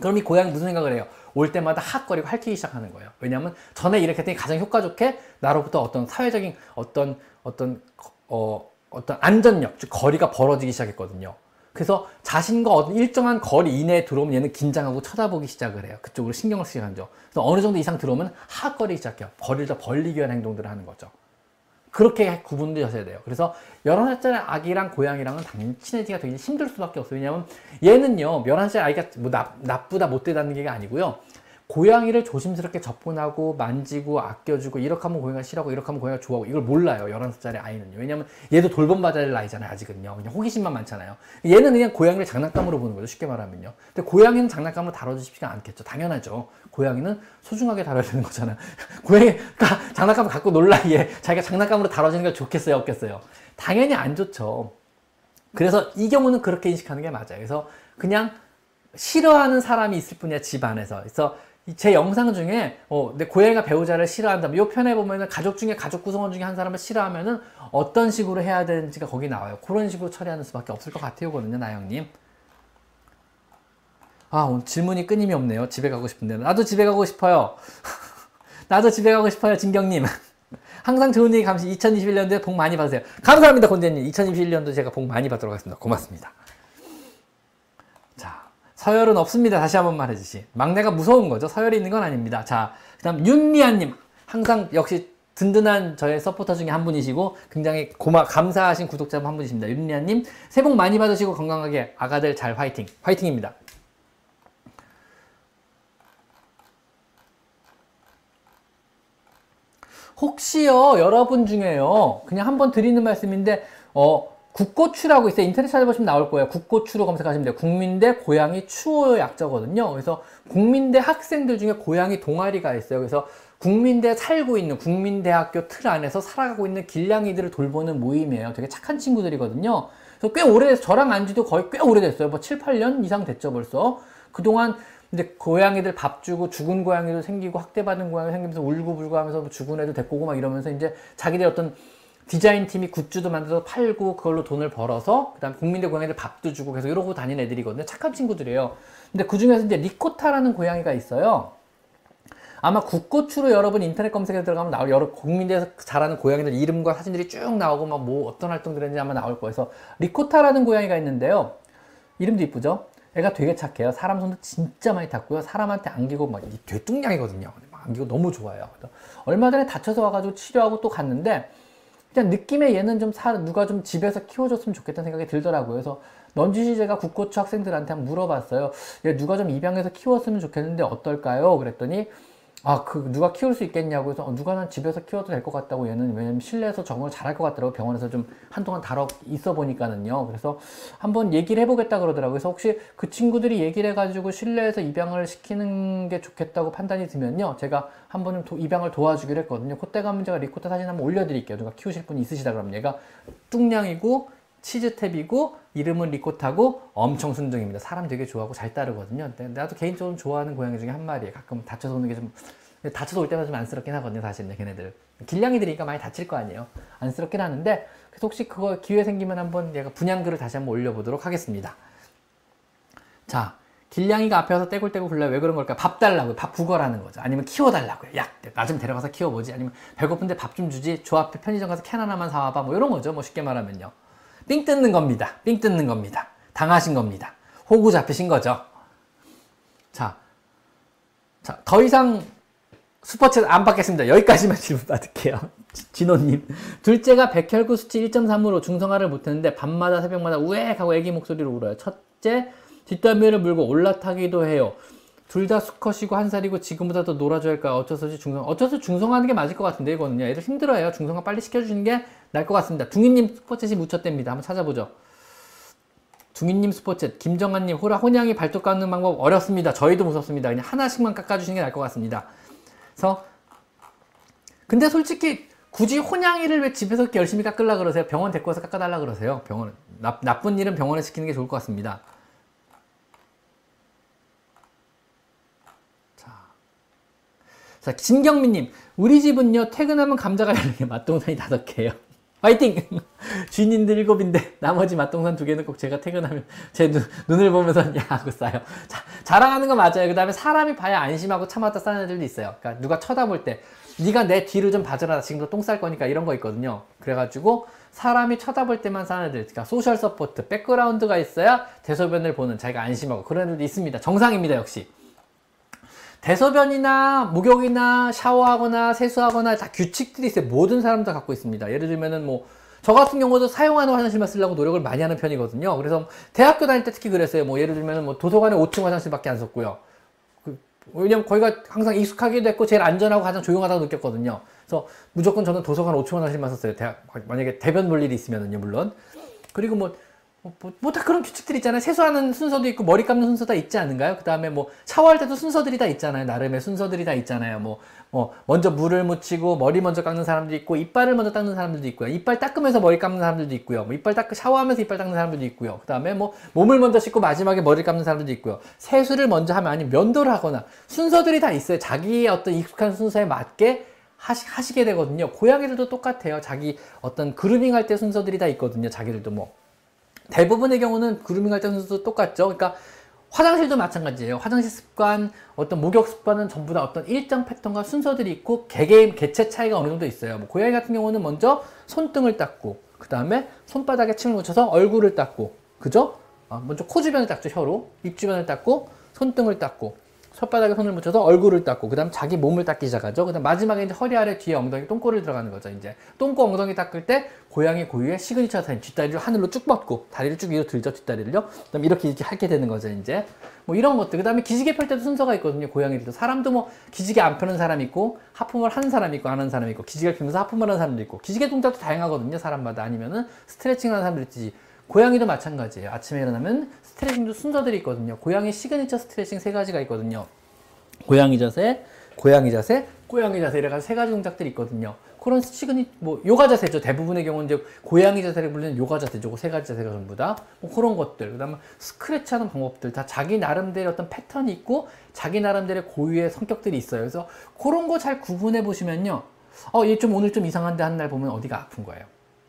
S1: 그럼 이 고양이 무슨 생각을 해요? 올 때마다 핫거리고 핥히기 시작하는 거예요. 왜냐하면 전에 이렇게 했더니 가장 효과 좋게 나로부터 어떤 사회적인 어떤 어떤 어 어떤 안전력, 즉 거리가 벌어지기 시작했거든요. 그래서 자신과 어떤 일정한 거리 이내에 들어오면 얘는 긴장하고 쳐다보기 시작을 해요. 그쪽으로 신경을 쓰기 시작하죠. 그래서 어느 정도 이상 들어오면 하거리 시작해요. 거리를 더 벌리기 위한 행동들을 하는 거죠. 그렇게 구분되셔야 돼요. 그래서 11살짜리 아기랑 고양이랑은 당연히 친해지기가 되게 힘들 수밖에 없어요. 왜냐하면 얘는요, 11살짜리 아이가 뭐 나, 나쁘다, 못되다는 게 아니고요. 고양이를 조심스럽게 접근하고 만지고 아껴주고 이렇게 하면 고양이가 싫어하고 이렇게 하면 고양이가 좋아하고 이걸 몰라요. 11살짜리 아이는요. 왜냐면 얘도 돌봄받아야 될 나이잖아요 아직은요. 그냥 호기심만 많잖아요. 얘는 그냥 고양이를 장난감으로 보는 거죠 쉽게 말하면요. 근데 고양이는 장난감으로 다뤄주시지가 않겠죠. 당연하죠. 고양이는 소중하게 다뤄야 되는 거잖아요. [laughs] 고양이가 장난감을 갖고 놀라 얘. 자기가 장난감으로 다뤄지는 게 좋겠어요 없겠어요? 당연히 안 좋죠. 그래서 이 경우는 그렇게 인식하는 게 맞아요. 그래서 그냥 싫어하는 사람이 있을 뿐이야 집 안에서. 그래서 제 영상 중에 어, 내 고양이가 배우자를 싫어한다. 이 편에 보면은 가족 중에 가족 구성원 중에 한 사람을 싫어하면은 어떤 식으로 해야 되는지가 거기 나와요. 그런 식으로 처리하는 수밖에 없을 것 같아요거든요, 나영님. 아, 오늘 질문이 끊임이 없네요. 집에 가고 싶은데. 나도 집에 가고 싶어요. [laughs] 나도 집에 가고 싶어요, 진경님. [laughs] 항상 좋은 얘기 감시 2021년도에 복 많이 받으세요. 감사합니다, 곤대님. 2021년도 제가 복 많이 받도록 하겠습니다. 고맙습니다. 서열은 없습니다. 다시 한번 말해주시. 막내가 무서운 거죠. 서열이 있는 건 아닙니다. 자, 그 다음 윤미아님. 항상 역시 든든한 저의 서포터 중에 한 분이시고 굉장히 고마 감사하신 구독자 한 분이십니다. 윤미아님 새해 복 많이 받으시고 건강하게 아가들 잘 화이팅 화이팅입니다. 혹시요 여러분 중에요 그냥 한번 드리는 말씀인데 어 국고추라고 있어요. 인터넷 찾아보시면 나올 거예요. 국고추로 검색하시면 돼요. 국민대 고양이 추호 약자거든요. 그래서 국민대 학생들 중에 고양이 동아리가 있어요. 그래서 국민대 살고 있는 국민대학교 틀 안에서 살아가고 있는 길냥이들을 돌보는 모임이에요. 되게 착한 친구들이거든요. 그래서 꽤 오래돼서 저랑 안지도 거의 꽤 오래됐어요. 뭐 7, 8년 이상 됐죠 벌써. 그동안 이제 고양이들 밥 주고 죽은 고양이도 생기고 학대받은 고양이 생기면서 울고불고 하면서 뭐 죽은 애도 데리고 막 이러면서 이제 자기들 어떤 디자인 팀이 굿즈도 만들어서 팔고 그걸로 돈을 벌어서 그다음 국민대 고양이들 밥도 주고 계속 이러고 다니는 애들이거든요. 착한 친구들이에요. 근데 그 중에서 이제 리코타라는 고양이가 있어요. 아마 국고추로 여러분 인터넷 검색에 들어가면 나올 여러 국민대에서 자라는 고양이들 이름과 사진들이 쭉 나오고 막 뭐 어떤 활동들 했는지 아마 나올 거예요. 그래서 리코타라는 고양이가 있는데요. 이름도 이쁘죠? 애가 되게 착해요. 사람 손도 진짜 많이 탔고요. 사람한테 안기고 막 되뚱냥이거든요. 안기고 너무 좋아요. 얼마 전에 다쳐서 와가지고 치료하고 또 갔는데 그냥 느낌에 얘는 좀 사, 누가 좀 집에서 키워줬으면 좋겠다는 생각이 들더라고요. 그래서 넌지시 제가 국고초 학생들한테 한번 물어봤어요. 얘 누가 좀 입양해서 키웠으면 좋겠는데 어떨까요? 그랬더니 아, 그, 누가 키울 수 있겠냐고 해서, 어, 누가 난 집에서 키워도 될 것 같다고 얘는, 왜냐면 실내에서 적응을 잘할 것 같더라고. 병원에서 좀 한동안 다뤄 있어 보니까는요. 그래서 한번 얘기를 해보겠다 그러더라고요. 그래서 혹시 그 친구들이 얘기를 해가지고 실내에서 입양을 시키는 게 좋겠다고 판단이 들면요. 제가 한번 좀 입양을 도와주기로 했거든요. 그때 가면 제가 리코타 사진 한번 올려드릴게요. 누가 키우실 분이 있으시다 그러면 얘가 뚱냥이고, 치즈탭이고 이름은 리코타고 엄청 순둥입니다. 사람 되게 좋아하고 잘 따르거든요. 나도 개인적으로 좋아하는 고양이 중에 한 마리에 가끔 다쳐서 오는 게 좀 다쳐서 올 때마다 좀 안쓰럽긴 하거든요. 사실 걔네들 길냥이들이니까 많이 다칠 거 아니에요. 안쓰럽긴 하는데 그래서 혹시 그거 기회 생기면 한번 얘가 분양글을 다시 한번 올려보도록 하겠습니다. 자 길냥이가 앞에 서 떼굴떼굴 굴러요. 왜 그런 걸까요? 밥 달라고요. 밥 구걸하는 거죠. 아니면 키워달라고요. 야, 나 좀 데려가서 키워보지. 아니면 배고픈데 밥 좀 주지. 조 앞에 편의점 가서 캔 하나만 사와봐. 뭐 이런 거죠. 뭐 쉽게 말하면요. 삥 뜯는 겁니다. 삥 뜯는 겁니다. 당하신 겁니다. 호구 잡히신 거죠. 자, 자, 더 이상 슈퍼챗 안 받겠습니다. 여기까지만 [laughs] 질문 받을게요. 진호님. 둘째가 백혈구 수치 1.3으로 중성화를 못했는데 밤마다 새벽마다 우액 하고 애기 목소리로 울어요. 첫째, 뒷담배를 물고 올라타기도 해요. 둘 다 수컷이고 한 살이고 지금보다 더 놀아줘야 할까 어쩌서지 중성 어쩌서 중성화하는 게 맞을 것 같은데 이거는요 애들 힘들어요 중성화 빨리 시켜주시는 게 나을 것 같습니다. 둥이님 스포챗이 묻혔답니다. 한번 찾아보죠. 둥이님 스포챗 김정한님 호라 혼양이 발톱 깎는 방법 어렵습니다. 저희도 무섭습니다. 그냥 하나씩만 깎아주시는 게 나을 것 같습니다. 그래서 근데 솔직히 굳이 혼양이를 왜 집에서 열심히 깎으려 그러세요? 병원 데리고 와서 깎아달라 그러세요? 병원 나, 나쁜 일은 병원에 시키는 게 좋을 것 같습니다. 자, 진경민님, 우리 집은요, 퇴근하면 감자가 열리게 맛동산이 다섯 개예요. 화이팅! [laughs] 주인님들 일곱인데, 나머지 맛동산 두 개는 꼭 제가 퇴근하면 제 눈, 눈을 보면서 [laughs] 야 하고 싸요. 자, 자랑하는 거 맞아요. 그 다음에 사람이 봐야 안심하고 참았다 싸는 애들도 있어요. 그러니까 누가 쳐다볼 때, 네가 내 뒤를 좀 봐줘라. 지금도 똥쌀 거니까 이런 거 있거든요. 그래가지고 사람이 쳐다볼 때만 싸는 애들, 그러니까 social support, 백그라운드가 있어야 대소변을 보는 자기가 안심하고 그런 애들도 있습니다. 정상입니다, 역시. 대소변이나 목욕이나 샤워하거나 세수하거나 다 규칙들이 있어요. 모든 사람 다 갖고 있습니다. 예를 들면은 뭐, 저 같은 경우도 사용하는 화장실만 쓰려고 노력을 많이 하는 편이거든요. 그래서 대학교 다닐 때 특히 그랬어요. 뭐 예를 들면은 뭐 도서관에 5층 화장실밖에 안 썼고요. 그, 왜냐면 거기가 항상 익숙하게 됐고 제일 안전하고 가장 조용하다고 느꼈거든요. 그래서 무조건 저는 도서관 5층 화장실만 썼어요. 대학, 만약에 대변 볼 일이 있으면은요, 물론. 그리고 뭐, 뭐, 뭐, 뭐 다 그런 규칙들이 있잖아요. 세수하는 순서도 있고, 머리 감는 순서 다 있지 않은가요? 그 다음에 뭐, 샤워할 때도 순서들이 다 있잖아요. 나름의 순서들이 다 있잖아요. 뭐, 뭐, 먼저 물을 묻히고, 머리 먼저 깎는 사람도 있고, 이빨을 먼저 닦는 사람들도 있고요. 이빨 닦으면서 머리 감는 사람들도 있고요. 뭐, 이빨 닦, 샤워하면서 이빨 닦는 사람들도 있고요. 그 다음에 뭐, 몸을 먼저 씻고 마지막에 머리를 감는 사람들도 있고요. 세수를 먼저 하면 아니면 면도를 하거나, 순서들이 다 있어요. 자기의 어떤 익숙한 순서에 맞게 하시, 하시게 되거든요. 고양이들도 똑같아요. 자기 어떤 그루밍 할 때 순서들이 다 있거든요. 자기들도 뭐. 대부분의 경우는 그루밍 할때 순서도 똑같죠. 그러니까 화장실도 마찬가지예요. 화장실 습관, 어떤 목욕 습관은 전부 다 어떤 일정 패턴과 순서들이 있고 개개 개체 차이가 어느 정도 있어요. 뭐 고양이 같은 경우는 먼저 손등을 닦고 그 다음에 손바닥에 침을 묻혀서 얼굴을 닦고 그죠? 아, 먼저 코 주변을 닦죠 혀로 입 주변을 닦고 손등을 닦고 손바닥에 침을 묻혀서 얼굴을 닦고 그다음 자기 몸을 닦기 시작하죠. 그다음 마지막에 이제 허리 아래 뒤에 엉덩이 똥꼬를 들어가는 거죠. 이제 똥꼬 엉덩이 닦을 때 고양이 고유의 시그니처 사인 뒷다리를 하늘로 쭉 뻗고 다리를 쭉 위로 들죠 뒷다리를요. 그다음 이렇게 이렇게 하게 되는 거죠. 이제 뭐 이런 것들. 그다음에 기지개 펼 때도 순서가 있거든요. 고양이들도 사람도 뭐 기지개 안 펴는 사람 있고 하품을 하는 사람 있고 안 하는 사람 있고 기지개를 펴면서 하품을 하는 사람도 있고 기지개 동작도 다양하거든요. 사람마다 아니면은 스트레칭 하는 사람들 있지. 고양이도 마찬가지예요. 아침에 일어나면 스트레칭도 순서들이 있거든요. 고양이 시그니처 스트레칭 세 가지가 있거든요. 고양이 자세, 고양이 자세, 고양이 자세 이래가지고 세 가지 동작들이 있거든요. 그런 시그니 뭐 요가 자세죠. 대부분의 경우는 이제 고양이 자세를 부르는 요가 자세죠. 그세 가지 자세가 전부 다. 뭐 그런 것들. 그다음에 스크래치 하는 방법들 다 자기 나름대로 어떤 패턴이 있고 자기 나름대로의 고유의 성격들이 있어요. 그래서 그런 거 잘 구분해 보시면요. 어, 얘 좀 오늘 좀 이상한데 한 날 보면 어디가 아픈 거예요.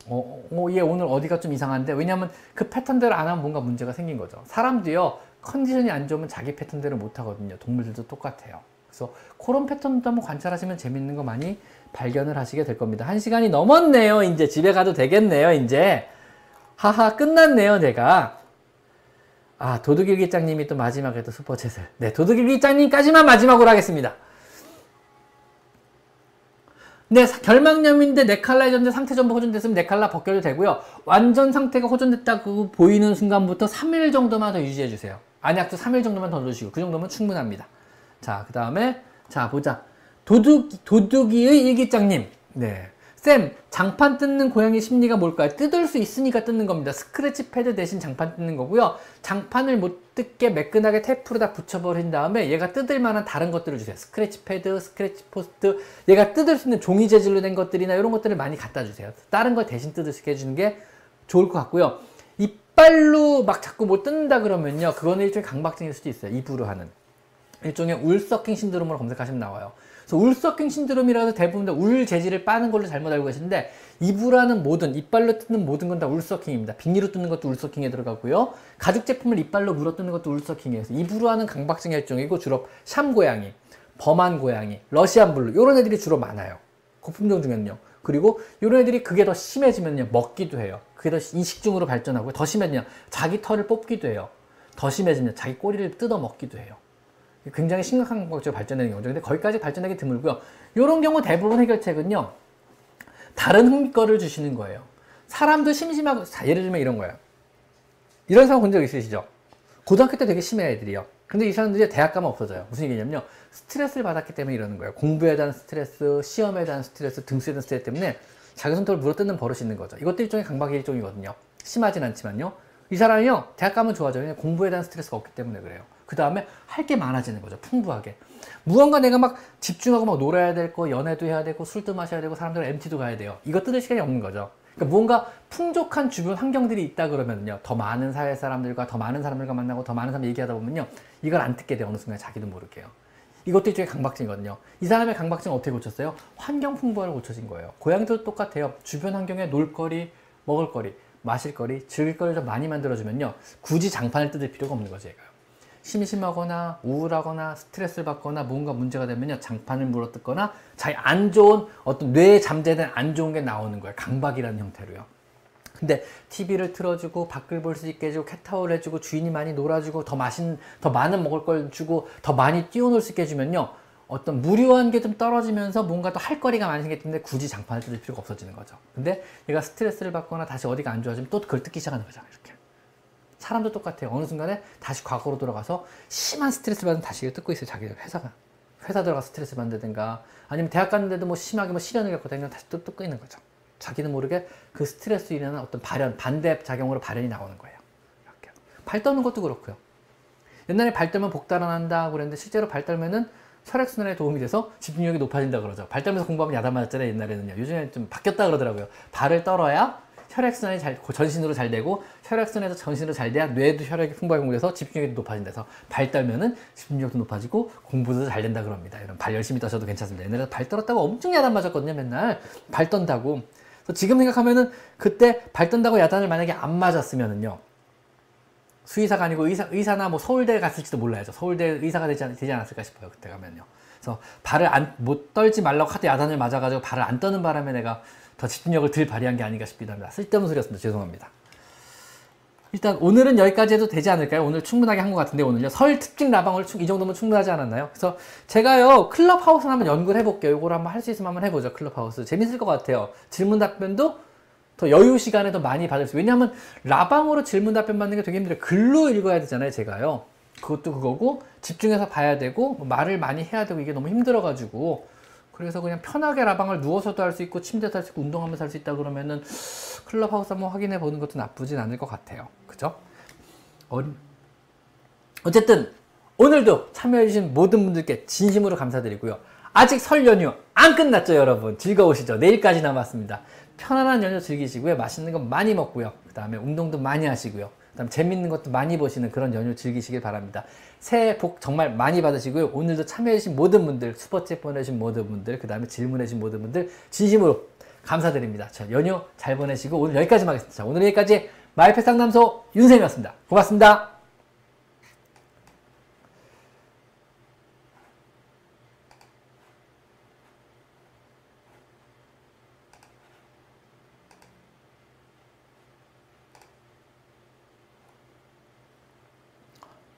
S1: 어, 어, 얘 오늘 어디가 좀 이상한데 왜냐면 그 패턴대로 안 하면 뭔가 문제가 생긴 거죠. 사람도요. 컨디션이 안 좋으면 자기 패턴대로 못 하거든요. 동물들도 똑같아요. 그래서 그런 패턴도 한번 관찰하시면 재밌는 거 많이 발견을 하시게 될 겁니다. 한 시간이 넘었네요. 이제 집에 가도 되겠네요. 이제 하하 끝났네요. 내가 아 도둑일기장님이 또 마지막에 또 슈퍼챗을 네 도둑일기장님까지만 마지막으로 하겠습니다. 네, 결막염인데 네칼라 해전제 상태 전부 호전됐으면 neck collar 벗겨도 되고요. 완전 상태가 호전됐다고 보이는 순간부터 3일 정도만 더 유지해 주세요. 안약도 3일 정도만 더 넣으시고 그 정도면 충분합니다. 자, 그 다음에 자 보자. 도둑 도둑이의 일기장님. 네. 쌤, 장판 뜯는 고양이 심리가 뭘까요? 뜯을 수 있으니까 뜯는 겁니다. 스크래치 패드 대신 장판 뜯는 거고요. 장판을 못 뜯게 매끈하게 테이프로 다 붙여버린 다음에 얘가 뜯을 만한 다른 것들을 주세요. 스크래치 패드, 스크래치 포스트, 얘가 뜯을 수 있는 종이 재질로 된 것들이나 이런 것들을 많이 갖다 주세요. 다른 걸 대신 뜯을 수 있게 해주는 게 좋을 것 같고요. 이빨로 막 자꾸 못 뜯는다 그러면요. 그거는 일종의 강박증일 수도 있어요. 입으로 하는. 일종의 울서킹 신드롬으로 검색하시면 나와요. 그래서 울서킹 신드롬이라서 대부분 다 울 재질을 빠는 걸로 잘못 알고 계시는데 이불하는 모든 이빨로 뜯는 모든 건 다 울서킹입니다. 비닐로 뜯는 것도 울서킹에 들어가고요. 가죽 제품을 이빨로 물어 뜯는 것도 울서킹이에요. 이불로 하는 강박증 일종이고 주로 샴 고양이, 버만 고양이, 러시안 블루 이런 애들이 주로 많아요. 거품종 중에는요. 그리고 이런 애들이 그게 더 심해지면요 먹기도 해요. 그게 더 이식증으로 발전하고 더 심해지면 자기 털을 뽑기도 해요. 더 심해지면 자기 꼬리를 뜯어 먹기도 해요. 굉장히 심각한 것으로 발전되는 경우죠. 근데 거기까지 발전하기 드물고요. 이런 경우 대부분 해결책은요. 다른 흥미거리를 주시는 거예요. 사람도 심심하고 자, 예를 들면 이런 거예요. 이런 사람 본적 있으시죠? 고등학교 때 되게 심해 애들이요. 근데 이 사람들이 대학 가면 없어져요. 무슨 얘기냐면요. 스트레스를 받았기 때문에 이러는 거예요. 공부에 대한 스트레스, 시험에 대한 스트레스, 등수에 대한 스트레스 때문에 자기 손톱을 물어뜯는 버릇이 있는 거죠. 이것도 일종의 강박의 일종이거든요. 심하진 않지만요. 이 사람이요. 대학 가면 좋아져요. 공부에 대한 스트레스가 없기 때문에 그래요. 그 다음에 할 게 많아지는 거죠. 풍부하게. 무언가 내가 막 집중하고 막 놀아야 될 거, 연애도 해야 되고, 술도 마셔야 되고, 사람들 MT도 가야 돼요. 이거 뜯을 시간이 없는 거죠. 그러니까 무언가 풍족한 주변 환경들이 있다 그러면요. 더 많은 사회 사람들과 더 많은 사람들과 만나고 더 많은 사람 얘기하다 보면요. 이걸 안 뜯게 돼요. 어느 순간 자기도 모르게요. 이것도 일종의 강박증이거든요. 이 사람의 강박증 어떻게 고쳤어요? 환경 풍부화를 고쳐진 거예요. 고양이도 똑같아요. 주변 환경에 놀거리, 먹을거리, 마실거리, 즐길거리를 좀 많이 만들어주면요. 굳이 장판을 뜯을 필요가 없는 거죠, 얘가. 심심하거나 우울하거나 스트레스를 받거나 뭔가 문제가 되면요 장판을 물어뜯거나 자기 안 좋은 어떤 뇌에 잠재된 안 좋은 게 나오는 거예요. 강박이라는 형태로요. 근데 TV를 틀어주고 밖을 볼 수 있게 해주고 캣타워를 해주고 주인이 많이 놀아주고 더 맛있는 더 많은 먹을 걸 주고 더 많이 뛰어놀 수 있게 해주면요 어떤 무료한 게 좀 떨어지면서 뭔가 또 할 거리가 많이 생겼기 때문에 굳이 장판을 뜯을 필요가 없어지는 거죠. 근데 얘가 스트레스를 받거나 다시 어디가 안 좋아지면 또 그걸 뜯기 시작하는 거죠 이렇게 사람도 똑같아요. 어느 순간에 다시 과거로 돌아가서 심한 스트레스 받은 다시 뜯고 있어요. 자기 회사가. 회사 들어가 스트레스 받는다든가 아니면 대학 갔는데도 뭐 심하게 뭐 시련을 겪고 다니면 다시 또 뜯고 있는 거죠. 자기는 모르게 그 스트레스 일어나는 어떤 발현, 반대 작용으로 발현이 나오는 거예요. 이렇게. 발 떠는 것도 그렇고요. 옛날에 발 떨면 복 달아난다 그랬는데 실제로 발 떨면은 혈액순환에 도움이 돼서 집중력이 높아진다 그러죠. 발 떨면서 공부하면 야단 맞았잖아요. 옛날에는요. 요즘에는 좀 바뀌었다 그러더라고요. 발을 떨어야 혈액순환이 잘, 전신으로 잘 되고, 혈액순환에서 전신으로 잘 돼야 뇌도 혈액이 풍부하게 공부돼서 집중력이 높아진다서 발 떨면은 집중력도 높아지고 공부도 잘 된다 그럽니다. 이런 발 열심히 떠셔도 괜찮습니다. 옛날에 발 떨었다고 엄청 야단 맞았거든요, 맨날. 발 떤다고. 지금 생각하면은 그때 발 떤다고 야단을 만약에 안 맞았으면은요. 수의사가 아니고 의사, 의사나 뭐 서울대 갔을지도 몰라야죠. 서울대 의사가 되지, 않, 되지 않았을까 싶어요. 그때 가면요. 그래서 발을 안, 못 떨지 말라고 하도 야단을 맞아가지고 발을 안 떠는 바람에 내가 더 집중력을 덜 발휘한 게 아닌가 싶기도 합니다. 쓸데없는 소리였습니다. 죄송합니다. 일단 오늘은 여기까지 해도 되지 않을까요? 오늘 충분하게 한 것 같은데 오늘요 설 특징 라방을 이 정도면 충분하지 않았나요? 그래서 제가요 클럽하우스 한번 연구를 해볼게요. 이걸 한번 할 수 있으면 한번 해보죠. 클럽하우스 재밌을 것 같아요. 질문 답변도 더 여유 시간에 더 많이 받을 수. 왜냐하면 라방으로 질문 답변 받는 게 되게 힘들어요. 글로 읽어야 되잖아요. 제가요. 그것도 그거고 집중해서 봐야 되고 뭐 말을 많이 해야 되고 이게 너무 힘들어가지고 그래서 그냥 편하게 라방을 누워서도 할 수 있고 침대도 할 수 있고 운동하면서 할 수 있다 그러면은 클럽하우스 한번 확인해 보는 것도 나쁘진 않을 것 같아요. 그죠? 어, 어쨌든 오늘도 참여해주신 모든 분들께 진심으로 감사드리고요. 아직 설 연휴 안 끝났죠, 여러분? 즐거우시죠? 내일까지 남았습니다. 편안한 연휴 즐기시고요. 맛있는 거 많이 먹고요. 그 다음에 운동도 많이 하시고요. 그 다음에 재밌는 것도 많이 보시는 그런 연휴 즐기시길 바랍니다. 새해 복 정말 많이 받으시고요. 오늘도 참여해주신 모든 분들, 슈퍼챗 보내주신 모든 분들, 그 다음에 질문해주신 모든 분들 진심으로 감사드립니다. 자, 연휴 잘 보내시고 오늘 여기까지만 하겠습니다. 자, 오늘 여기까지 마이펫 상담소 윤쌤이었습니다. 고맙습니다.